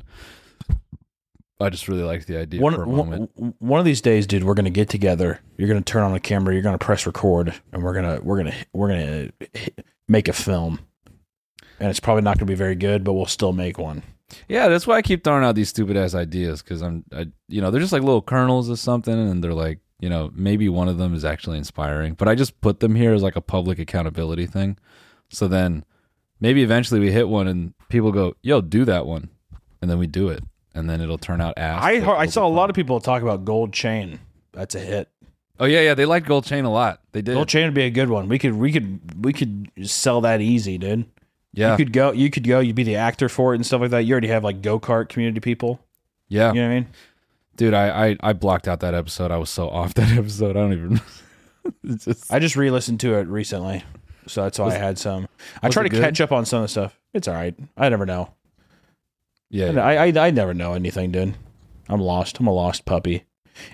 I just really liked the idea one, for a one, moment. one of these days, dude, we're gonna get together. You're gonna turn on a camera. You're gonna press record, and we're gonna we're gonna we're gonna make a film. And it's probably not gonna be very good, but we'll still make one. Yeah, that's why I keep throwing out these stupid ass ideas because I'm, I, you know, they're just like little kernels of something, and they're like, you know, maybe one of them is actually inspiring, but I just put them here as like a public accountability thing. So then maybe eventually we hit one and people go, "Yo, do that one," and then we do it, and then it'll turn out ass. I I saw a lot of people talk about Gold Chain. That's a hit. Oh yeah, yeah, they like Gold Chain a lot. They did. Gold Chain would be a good one. We could we could we could sell that easy, dude. yeah, You could go. You could go. You'd be the actor for it and stuff like that. You already have like go kart community people. yeah. You know what I mean? Dude, I, I I blocked out that episode. I was so off that episode. I don't even. just I just re-listened to it recently, so that's why I had some. I try to good? catch up on some of the stuff. It's all right. I never know. Yeah. I, I I never know anything, dude. I'm lost. I'm a lost puppy.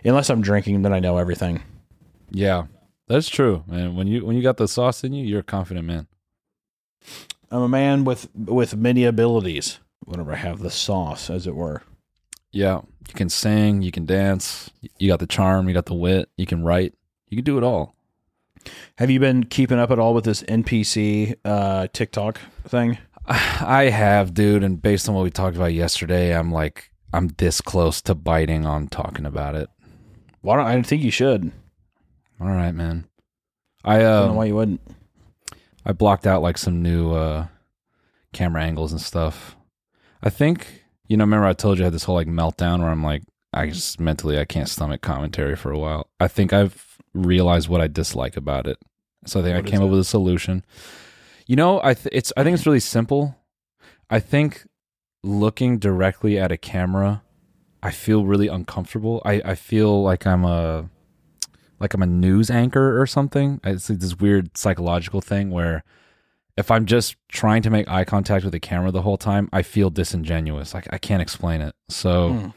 Unless I'm drinking, then I know everything. Yeah, that's true, man. When you when you got the sauce in you, you're a confident man. I'm a man with with many abilities. whenever I have the sauce, as it were. Yeah, you can sing, you can dance, you got the charm, you got the wit, you can write, you can do it all. Have you been keeping up at all with this NPC uh, TikTok thing? I have, dude, and based on what we talked about yesterday, I'm like, I'm this close to biting on talking about it. Why don't I think you should? All right, man. I I don't know um, why you wouldn't. I blocked out like some new uh camera angles and stuff. I think you know, remember I told you I had this whole like meltdown where I'm like, I just mentally I can't stomach commentary for a while. I think I've realized what I dislike about it. So I think What I came up with a solution. You know, I th- it's I think it's really simple. I think looking directly at a camera, I feel really uncomfortable. I, I feel like I'm a like I'm a news anchor or something. It's like this weird psychological thing where if I'm just trying to make eye contact with the camera the whole time, I feel disingenuous. Like I can't explain it. So Hmm.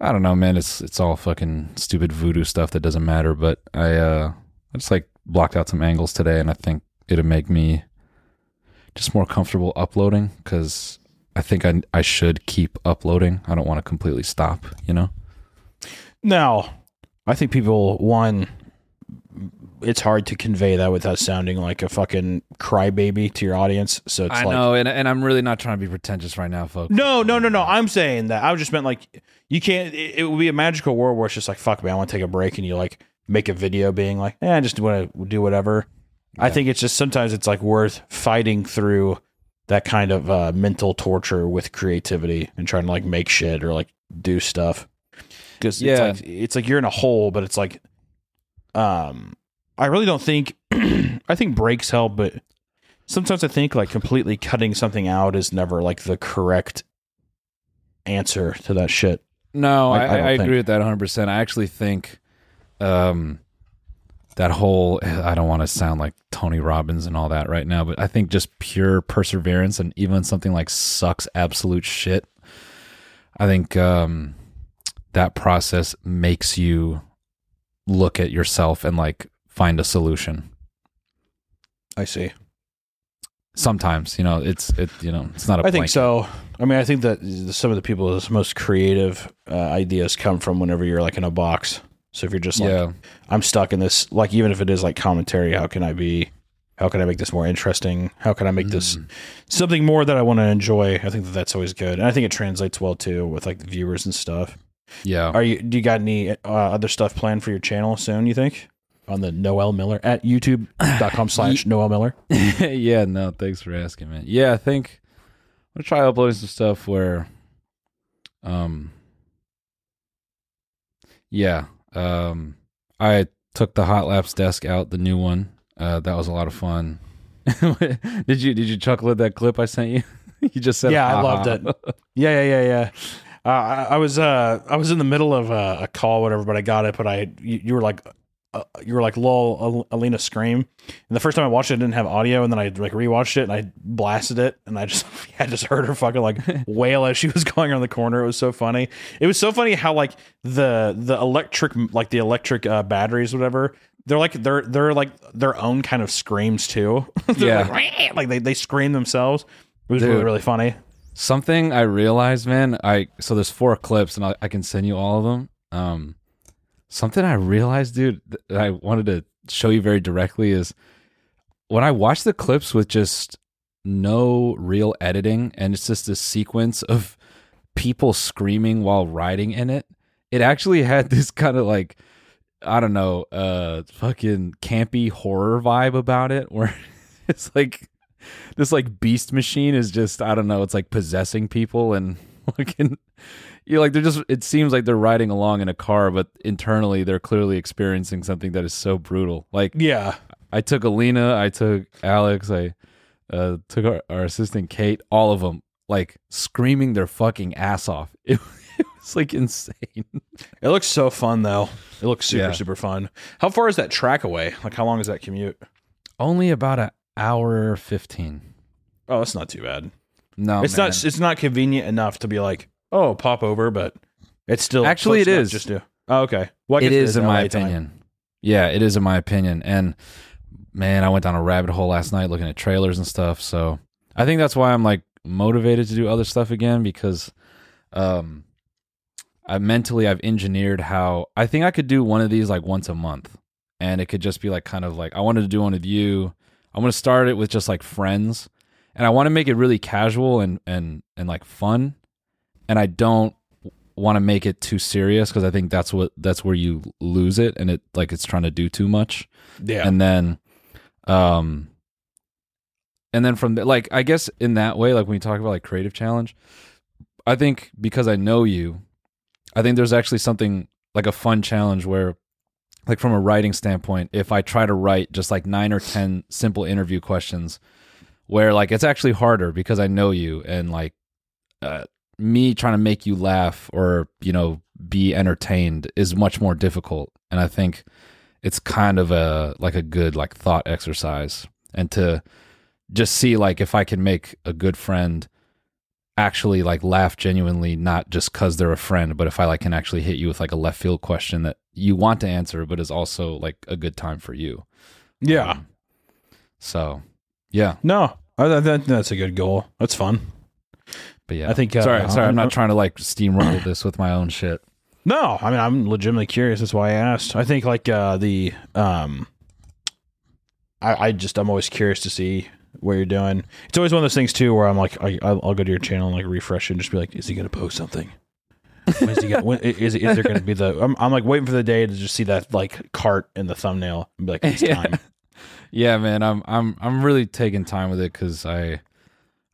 I don't know, man. It's it's all fucking stupid voodoo stuff that doesn't matter. But I uh I just like blocked out some angles today, and I think it'll make me just more comfortable uploading because I think I I should keep uploading. I don't want to completely stop. You know. Now, I think people one. It's hard to convey that without sounding like a fucking crybaby to your audience. So it's I like, know, and and I'm really not trying to be pretentious right now, folks. No, no, no, no. I'm saying that. I just meant like you can't. It, it would be a magical world where it's just like fuck me. I want to take a break, and you like make a video being like, eh, I just want to do whatever. I think it's just sometimes it's like worth fighting through that kind of uh, mental torture with creativity and trying to like make shit or like do stuff. Because Yeah. it's like it's like you're in a hole, but it's like, um, I really don't think. I think breaks help, but sometimes I think like completely cutting something out is never like the correct answer to that shit. No, I- I, I I, agree with that 100. percent I actually think, um, that whole I don't want to sound like Tony Robbins and all that right now, but I think just pure perseverance and even something like sucks absolute shit. I think um, that process makes you look at yourself and like find a solution. I see. Sometimes, you know, it's it, you know, it's not a. I think so. I mean, I think that some of the people's most creative uh, ideas come from whenever you're like in a box. So if you're just like, Yeah, I'm stuck in this, like even if it is like commentary, how can I be? How can I make this more interesting? How can I make this Mm. something more that I want to enjoy? I think that that's always good, and I think it translates well too with like the viewers and stuff. yeah. Are you? Do you got any uh, other stuff planned for your channel soon? You think on the Noel Miller at YouTube.com slash Noel Miller? yeah, no, thanks for asking, man. Yeah, I think I'm gonna try uploading some stuff where, um, yeah, um, I took the Hot Laps desk out, the new one. Uh, that was a lot of fun. did you did you chuckle at that clip I sent you? you just said, Yeah, I loved it. Yeah, yeah, yeah, yeah. Uh, I, I was uh, I was in the middle of uh, a call, whatever, but I got it. But I, you, you were like, uh, you were like, "Lol, Alina scream." And the first time I watched it, I didn't have audio, and then I like rewatched it, and I blasted it, and I just, I just heard her fucking like wail as she was going around the corner. It was so funny. It was so funny how like the the electric, like the electric uh, batteries, whatever. They're like they're they're like their own kind of screams too. Yeah. like, like they they scream themselves. It was really really funny. Something I realized, man. I so there's four clips, and I, I can send you all of them. Um, something I realized, dude, that I wanted to show you very directly is when I watch the clips with just no real editing, and it's just a sequence of people screaming while riding in it. It actually had this kind of like I don't know, uh, fucking campy horror vibe about it, where it's like this like beast machine is just I don't know, it's like possessing people and fucking you like they're just it seems like they're riding along in a car, but internally they're clearly experiencing something that is so brutal. Like Yeah. I took Alina, I took Alex, I uh, took our, our assistant Kate, all of them like screaming their fucking ass off. It, it was like insane. It looks so fun though. It looks super Yeah. super fun. How far is that track away? Like how long is that commute? Only about an hour fifteen. Oh, that's not too bad. No, it's man. not it's not convenient enough to be like, "Oh, pop over," but it's still Actually, close it enough is. Just to Oh, okay. Well, I it guess in my LA time. opinion. Yeah, it is in my opinion. And man, I went down a rabbit hole last night looking at trailers and stuff. So I think that's why I'm like motivated to do other stuff again because um I mentally I've engineered how I think I could do one of these like once a month and it could just be like kind of like I wanted to do one with you. I want to start it with just like friends and I want to make it really casual and and and like fun and I don't want to make it too serious because I think that's what that's where you lose it and it like it's trying to do too much Yeah. and then um and then from the, like i guess in that way like when you talk about like creative challenge i think because i know you i think there's actually something like a fun challenge where like from a writing standpoint if i try to write just like nine or ten simple interview questions where like it's actually harder because i know you and like uh, me trying to make you laugh or you know be entertained is much more difficult and i think it's kind of a like a good like thought exercise and to just see like if I can make a good friend actually like laugh genuinely not just cuz they're a friend but if I like can actually hit you with like a left field question that you want to answer but is also like a good time for you. yeah. Um, so, yeah. No, I, that, that- that's a good goal. That's fun. But yeah. I think, uh, sorry, sorry, I'm I'm- not trying to like steamroll this with my own shit. No, I mean I'm legitimately curious. That's why I asked. I think like uh, the um, I, I just I'm always curious to see what you're doing. It's always one of those things too where I'm like I, I'll I'll go to your channel and like refresh it and just be like, is he gonna post something? When is he gonna? When, is is there gonna be the? I'm, I'm like waiting for the day to just see that like cart in the thumbnail and be like, it's Yeah. time. Yeah, man, I'm I'm I'm really taking time with it cuz I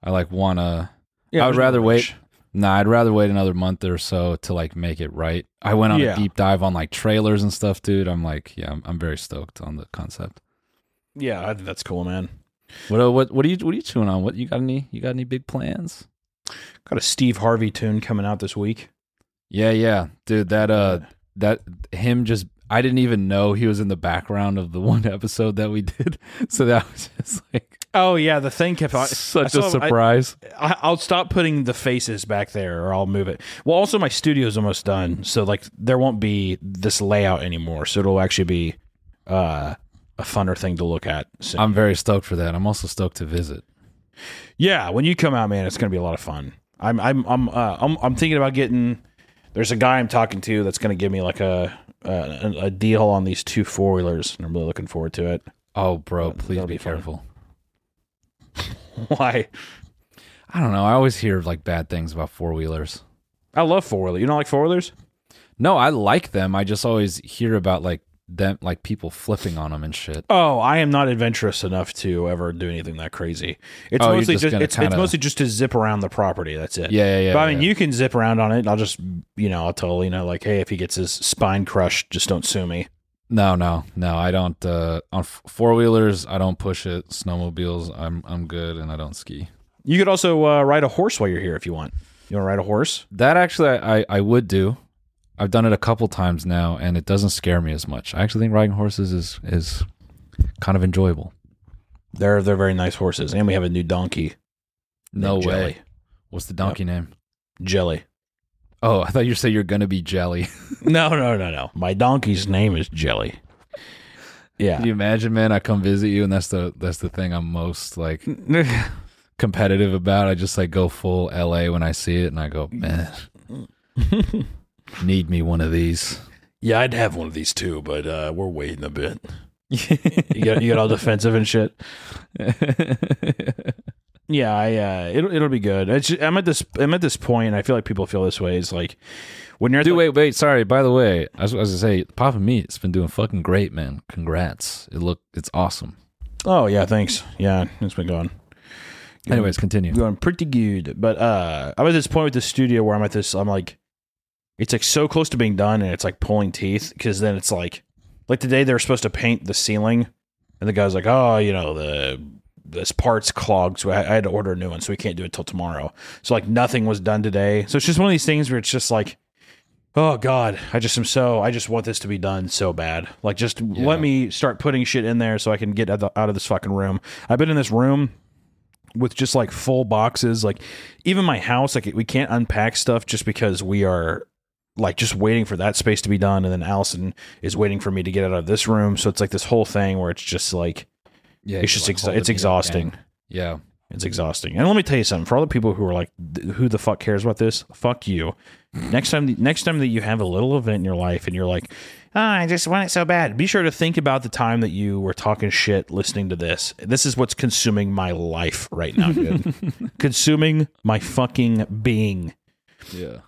I like want to Yeah, I would no rather wait. Nah, I'd rather wait another month or so to like make it right. I went on Yeah. a deep dive on like trailers and stuff, dude. I'm like, yeah, I'm, I'm very stoked on the concept. Yeah, I think that's cool, man. What uh, what what are you what are you chewing on? What you got any you got any big plans? Got a Steve Harvey tune coming out this week. Yeah, yeah, dude. That uh, that him just I didn't even know he was in the background of the one episode that we did. So that was just like Oh yeah, the thing kept on. such a saw- I- surprise. I, I'll stop putting the faces back there, or I'll move it. Well, also my studio's almost done, so like there won't be this layout anymore. So it'll actually be uh, a funner thing to look at. soon. I'm very stoked for that. I'm also stoked to visit. yeah, when you come out, man, it's gonna be a lot of fun. I'm I'm I'm uh, I'm, I'm thinking about getting. There's a guy I'm talking to that's gonna give me like a a, a deal on these two four wheelers, and I'm really looking forward to it. Oh, bro, please that'll be be careful. Why? I don't know. I always hear like bad things about four wheelers. I love four wheelers. You don't like four wheelers? No, I like them. I just always hear about like them, like people flipping on them and shit. Oh, I am not adventurous enough to ever do anything that crazy. It's Oh, you're mostly just just, gonna it's, kinda- it's mostly just to zip around the property. That's it. Yeah, yeah, yeah. but I mean, yeah. you can zip around on it. I'll just, you know, I'll tell you know, like, hey, if he gets his spine crushed, just don't sue me. No, no, no. I don't. Uh, on four wheelers, I don't push it. Snowmobiles, I'm I'm good, and I don't ski. You could also uh, ride a horse while you're here if you want. You want to ride a horse? That actually, I, I I would do. I've done it a couple times now, and it doesn't scare me as much. I actually think riding horses is is kind of enjoyable. They're they're very nice horses, and we have a new donkey. No way. Jelly. What's the donkey name? Jelly. Oh, I thought you said you're gonna be Jelly. No, no, no, no. My donkey's name is Jelly. Yeah. Can you imagine, man? I come visit you, and that's the that's the thing I'm most like competitive about. I just like go full LA when I see it, and I go, man, need me one of these. Yeah, I'd have one of these too, but uh, we're waiting a bit. You get you get all defensive and shit. Yeah, I uh, it'll it'll be good. It's just- I'm at this I'm at this point. And I feel like people feel this way. It's like when you're Dude, the- wait, wait. Sorry. By the way, I was, I was gonna say, Papa Meat's been doing fucking great, man. Congrats. It look, it's awesome. Oh yeah, thanks. Yeah, it's been going. Anyways, continue. going pretty good. But uh I'm at this point with the studio where I'm at this I'm like it's like so close to being done and it's like pulling teeth because then it's like like today they were supposed to paint the ceiling and the guy's like, Oh, you know, the this part's clogged, so I, I had to order a new one, so we can't do it till tomorrow. So like nothing was done today. So it's just one of these things where it's just like Oh God, I just am so. I just want this to be done so bad. Like, just Yeah. let me start putting shit in there so I can get out of- out of this fucking room. I've been in this room with just like full boxes. Like even my house, like we can't unpack stuff just because we are like just waiting for that space to be done, and then Allison is waiting for me to get out of this room. So it's like this whole thing where it's just like Yeah, it's just like, exa- it's exhausting. Yeah. It's exhausting. And let me tell you something. For all the people who are like, "Who the fuck cares about this?" Fuck you. next time, next time that you have a little event in your life and you're like, oh, "I just want it so bad," be sure to think about the time that you were talking shit listening to this. This is what's consuming my life right now, dude. consuming my fucking being. Yeah.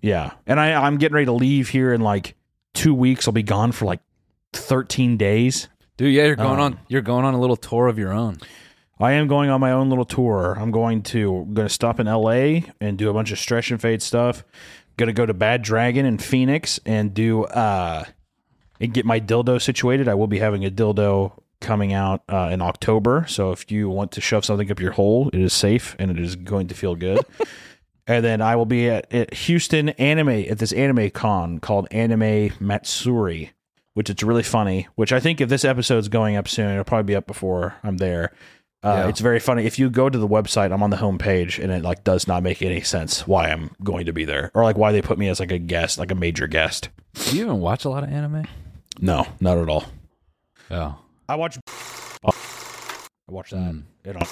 Yeah, and I, I'm getting ready to leave here in like two weeks. I'll be gone for like 13 days. Dude, yeah, you're going Um, on you're going on a little tour of your own. I am going on my own little tour. I'm going to going to stop in L.A. and do a bunch of stretch and fade stuff. Going to go to Bad Dragon in Phoenix and do uh and get my dildo situated. I will be having a dildo coming out uh, in October. So if you want to shove something up your hole, it is safe and it is going to feel good. and then I will be at, at Houston Anime at this anime con called Anime Matsuri, which it's really funny. Which I think if this episode's going up soon, it'll probably be up before I'm there. Uh, Yeah. It's very funny. If you go to the website, I'm on the homepage, and it like does not make any sense why I'm going to be there, or like why they put me as like a guest, like a major guest. Do you even watch a lot of anime? No, not at all. Oh. I watch. I watch that. Mm. It on.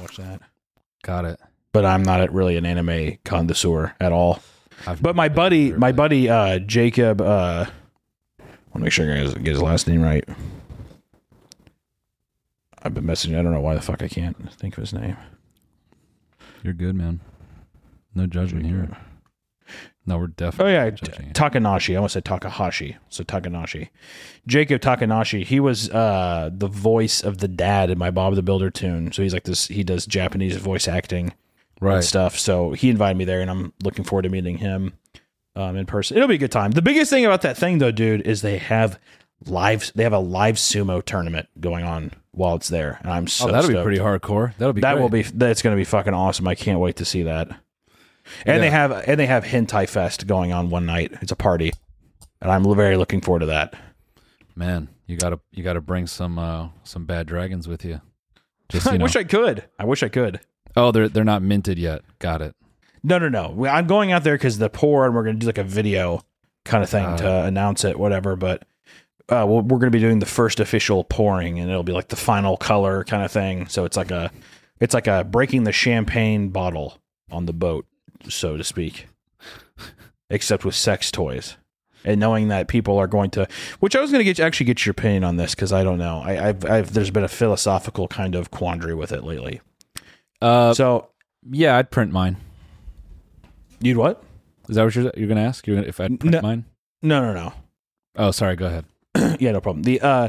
Watch that. Got it. But I'm not really an anime connoisseur at all. I've But my buddy, my buddy, uh, Jacob. Uh, want to make sure I get his, last name right. I've been messaging. I don't know why the fuck I can't think of his name. You're good, man. No judgment here. No, we're definitely. Oh yeah, judging. Takanashi. I almost said Takahashi. So Takanashi, Jacob Takanashi. He was uh, the voice of the dad in my Bob the Builder tune. So he's like this. He does Japanese voice acting and right. stuff. So he invited me there, and I'm looking forward to meeting him um, in person. It'll be a good time. The biggest thing about that thing, though, dude, is they have live. They have a live sumo tournament going on while it's there, and I'm so oh, that'll be pretty hardcore. That'll be That great. will be. That's going to be fucking awesome. I can't wait to see that. And they have and they have hentai fest going on one night. It's a party, and I'm very looking forward to that. man. You gotta you gotta bring some uh some bad dragons with you. Just I you know. wish I could. I wish I could. oh, they're they're not minted yet. Got it. No, no, no. I'm going out there because the pour, and we're going to do like a video kind of thing Uh, to announce it, whatever. But uh, we're going to be doing the first official pouring, and it'll be like the final color kind of thing. So it's like a, it's like a breaking the champagne bottle on the boat, so to speak, except with sex toys. And knowing that people are going to, which I was going to get actually get your opinion on this because I don't know. I, I've, I've there's been a philosophical kind of quandary with it lately. Uh, So yeah, I'd print mine. You'd what? Is that what you're you're gonna ask? You're gonna, if I'd print No. mine? No, no, no. Oh, sorry. Go ahead. yeah, no problem. The uh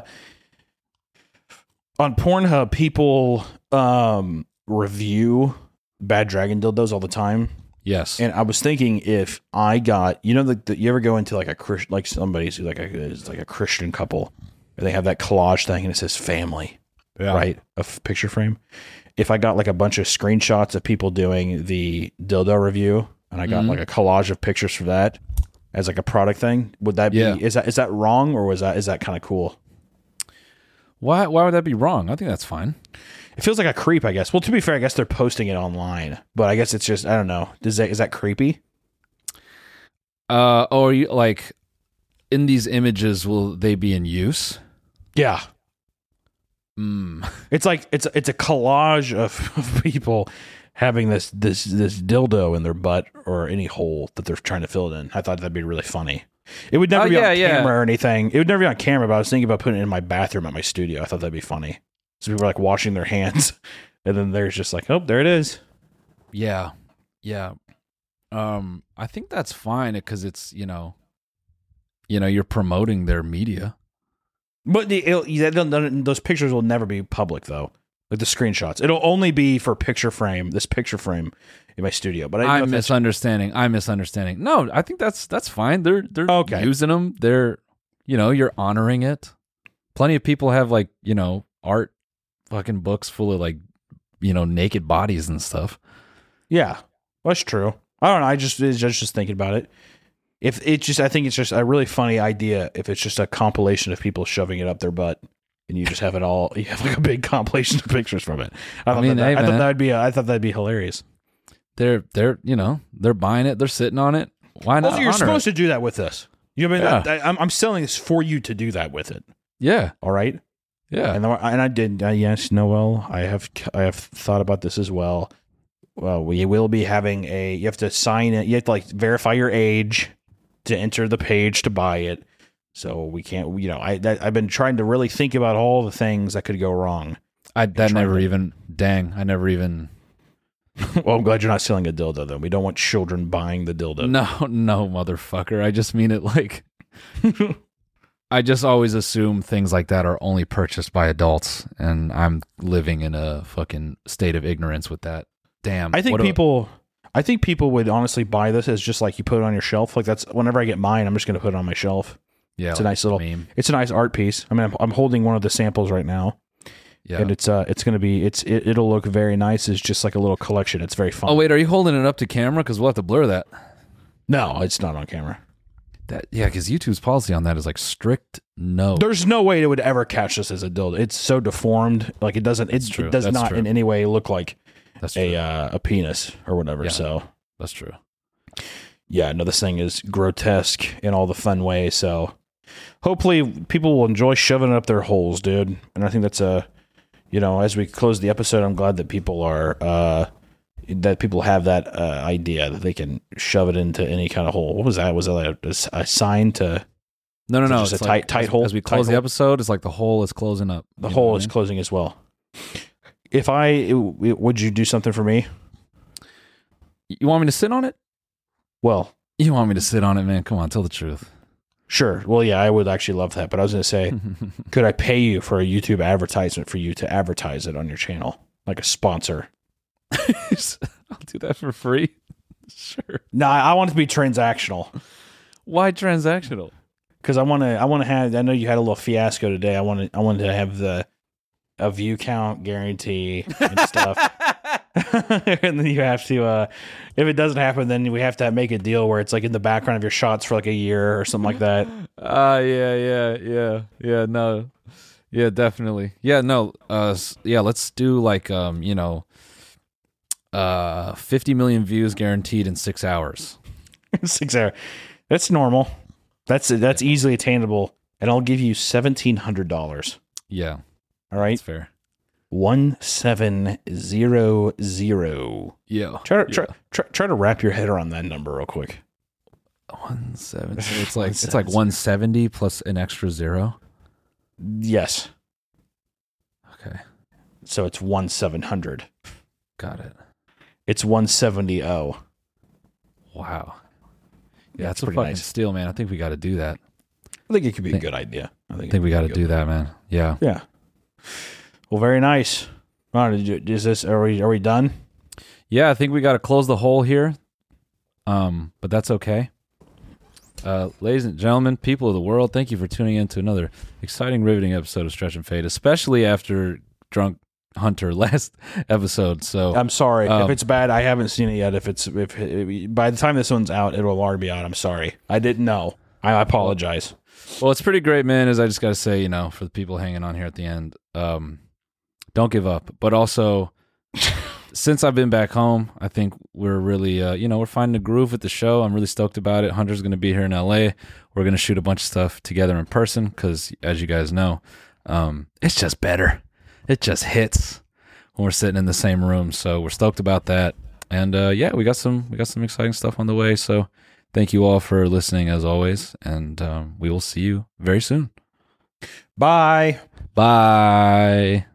on Pornhub, people um review bad dragon dildos all the time, Yes. and I was thinking if I got, you know, the, the you ever go into like a Christ, like somebody's who like a is like a Christian couple, and they have that collage thing, and it says family, yeah. right, a f- picture frame. If I got like a bunch of screenshots of people doing the dildo review, and I got Mhm. like a collage of pictures for that as like a product thing, would that be is that is that wrong or was that is that kind of cool? Why why would that be wrong? I think that's fine. It feels like a creep, I guess. Well, to be fair, I guess they're posting it online, but I guess it's just I don't know. Does that is that creepy? Uh, or you like in these images will they be in use? Yeah, Mm. it's like it's it's a collage of, of people having this this this dildo in their butt or any hole that they're trying to fill it in. I thought that'd be really funny. It would never Oh, be yeah, on yeah. camera or anything. It would never be on camera, but I was thinking about putting it in my bathroom at my studio. I thought that'd be funny. So people are like washing their hands, and then there's just like, oh, there it is. Yeah. Yeah. Um, I think that's fine because it's you know, you know, you're promoting their media. But the, it'll, yeah, they'll- they'll- those pictures will never be public though. Like the screenshots, it'll only be for picture frame. This picture frame in my studio. But I I'm misunderstanding. I'm misunderstanding. No, I think that's that's fine. They're they're Okay. using them. They're you know you're honoring it. Plenty of people have like you know art fucking books full of like you know naked bodies and stuff. yeah, that's true. I don't know. I just it's just just thinking about it. If it just, I think it's just a really funny idea. If it's just a compilation of people shoving it up their butt, and you just have it all, you have like a big compilation of pictures from it. I, I thought mean, that, hey, I thought man. that'd be, I thought that'd be hilarious. They're they're you know they're buying it. They're sitting on it. Why not? Also, you're supposed it? to do that with this. You know, what I mean, Yeah. I, I'm, I'm selling this for you to do that with it. Yeah, All right. Yeah. And, the, and I did. Uh, yes, Noel. I have. I have thought about this as well. Well, we will be having a. You have to sign it. You have to like verify your age to enter the page to buy it. So we can't. You know, I that, I've been trying to really think about all the things that could go wrong. I that never to- even. Dang, I never even. well, I'm glad you're not selling a dildo though. We don't want children buying the dildo. No, no, motherfucker. I just mean it like. I just always assume things like that are only purchased by adults, and I'm living in a fucking state of ignorance with that. Damn. I think people. I think people would honestly buy this as just like you put it on your shelf. Like that's whenever I get mine, I'm just going to put it on my shelf. Yeah, it's a nice little- meme. It's a nice art piece. I mean, I'm, I'm holding one of the samples right now. Yeah. and it's uh it's gonna be it's it, it'll look very nice it's just like a little collection it's very fun oh wait, are you holding it up to camera? Because we'll have to blur that. no it's not on camera That yeah, because YouTube's policy on that is like strict no. there's no way it would ever catch this as a dildo it's so deformed like it doesn't it, it does That's not true. in any way look like That's true. a uh, a penis or whatever Yeah. so That's true. yeah no this thing is grotesque in all the fun ways so hopefully people will enjoy shoving it up their holes dude and i think that's a you know as we close the episode i'm glad that people are uh that people have that uh, idea that they can shove it into any kind of hole what was that was that like a, a sign to No, no, Is no. just it's a like tight- tight as, hole? As we close the hole? episode, it's like the hole is closing up. the hole I is mean? closing as well if i it- would you do something for me You want me to sit on it? well You want me to sit on it, man? Come on, tell the truth. Sure well yeah i would actually love that but i was going to say could i pay you for a youtube advertisement for you to advertise it on your channel like a sponsor I'll do that for free. Sure. no i I want it to be transactional Why transactional? because i want to i want to have i know you had a little fiasco today i want to i wanted to have the a view count guarantee and stuff and then you have to uh if it doesn't happen then we have to make a deal where it's like in the background of your shots for like a year or something like that Ah, yeah, yeah, yeah, yeah. No, yeah, definitely. Yeah, no. Uh, yeah. Let's do like um, you know, uh, fifty million views guaranteed in six hours. six hours. that's normal that's that's easily attainable and i'll give you $1700 Yeah, all right that's fair. 1700 Yeah. try to try, try, try to wrap your head around that number real quick One seven. So it's like it's 170. like one seventy plus an extra zero. yes Okay, so it's 1700 got it. it's 170 oh Wow. Yeah, Yeah, it's that's a pretty fucking nice. steal, man. I think we got to do that. i think it could be a good idea i think, I think we got to do that, man. Yeah. yeah well very nice did you- is this are we are we done Yeah, I think we got to close the hole here. Um, but that's okay. Uh, ladies and gentlemen, people of the world, thank you for tuning in to another exciting, riveting episode of Stretch and Fade, especially after Drunk Hunter last episode. So, i'm sorry if Um, it's bad i haven't seen it yet if it's if, if by the time this one's out it'll already be out i'm sorry i didn't know i apologize well, it's pretty great, man. As I just got to say, you know, for the people hanging on here at the end, um, don't give up. But also, since I've been back home, I think we're really, uh, you know, we're finding a groove with the show. I'm really stoked about it. Hunter's going to be here in LA. We're going to shoot a bunch of stuff together in person because, as you guys know, um, it's just better. It just hits when we're sitting in the same room. So we're stoked about that. And uh, yeah, we got some we got some exciting stuff on the way. So thank you all for listening as always, and um, we will see you very soon. bye Bye.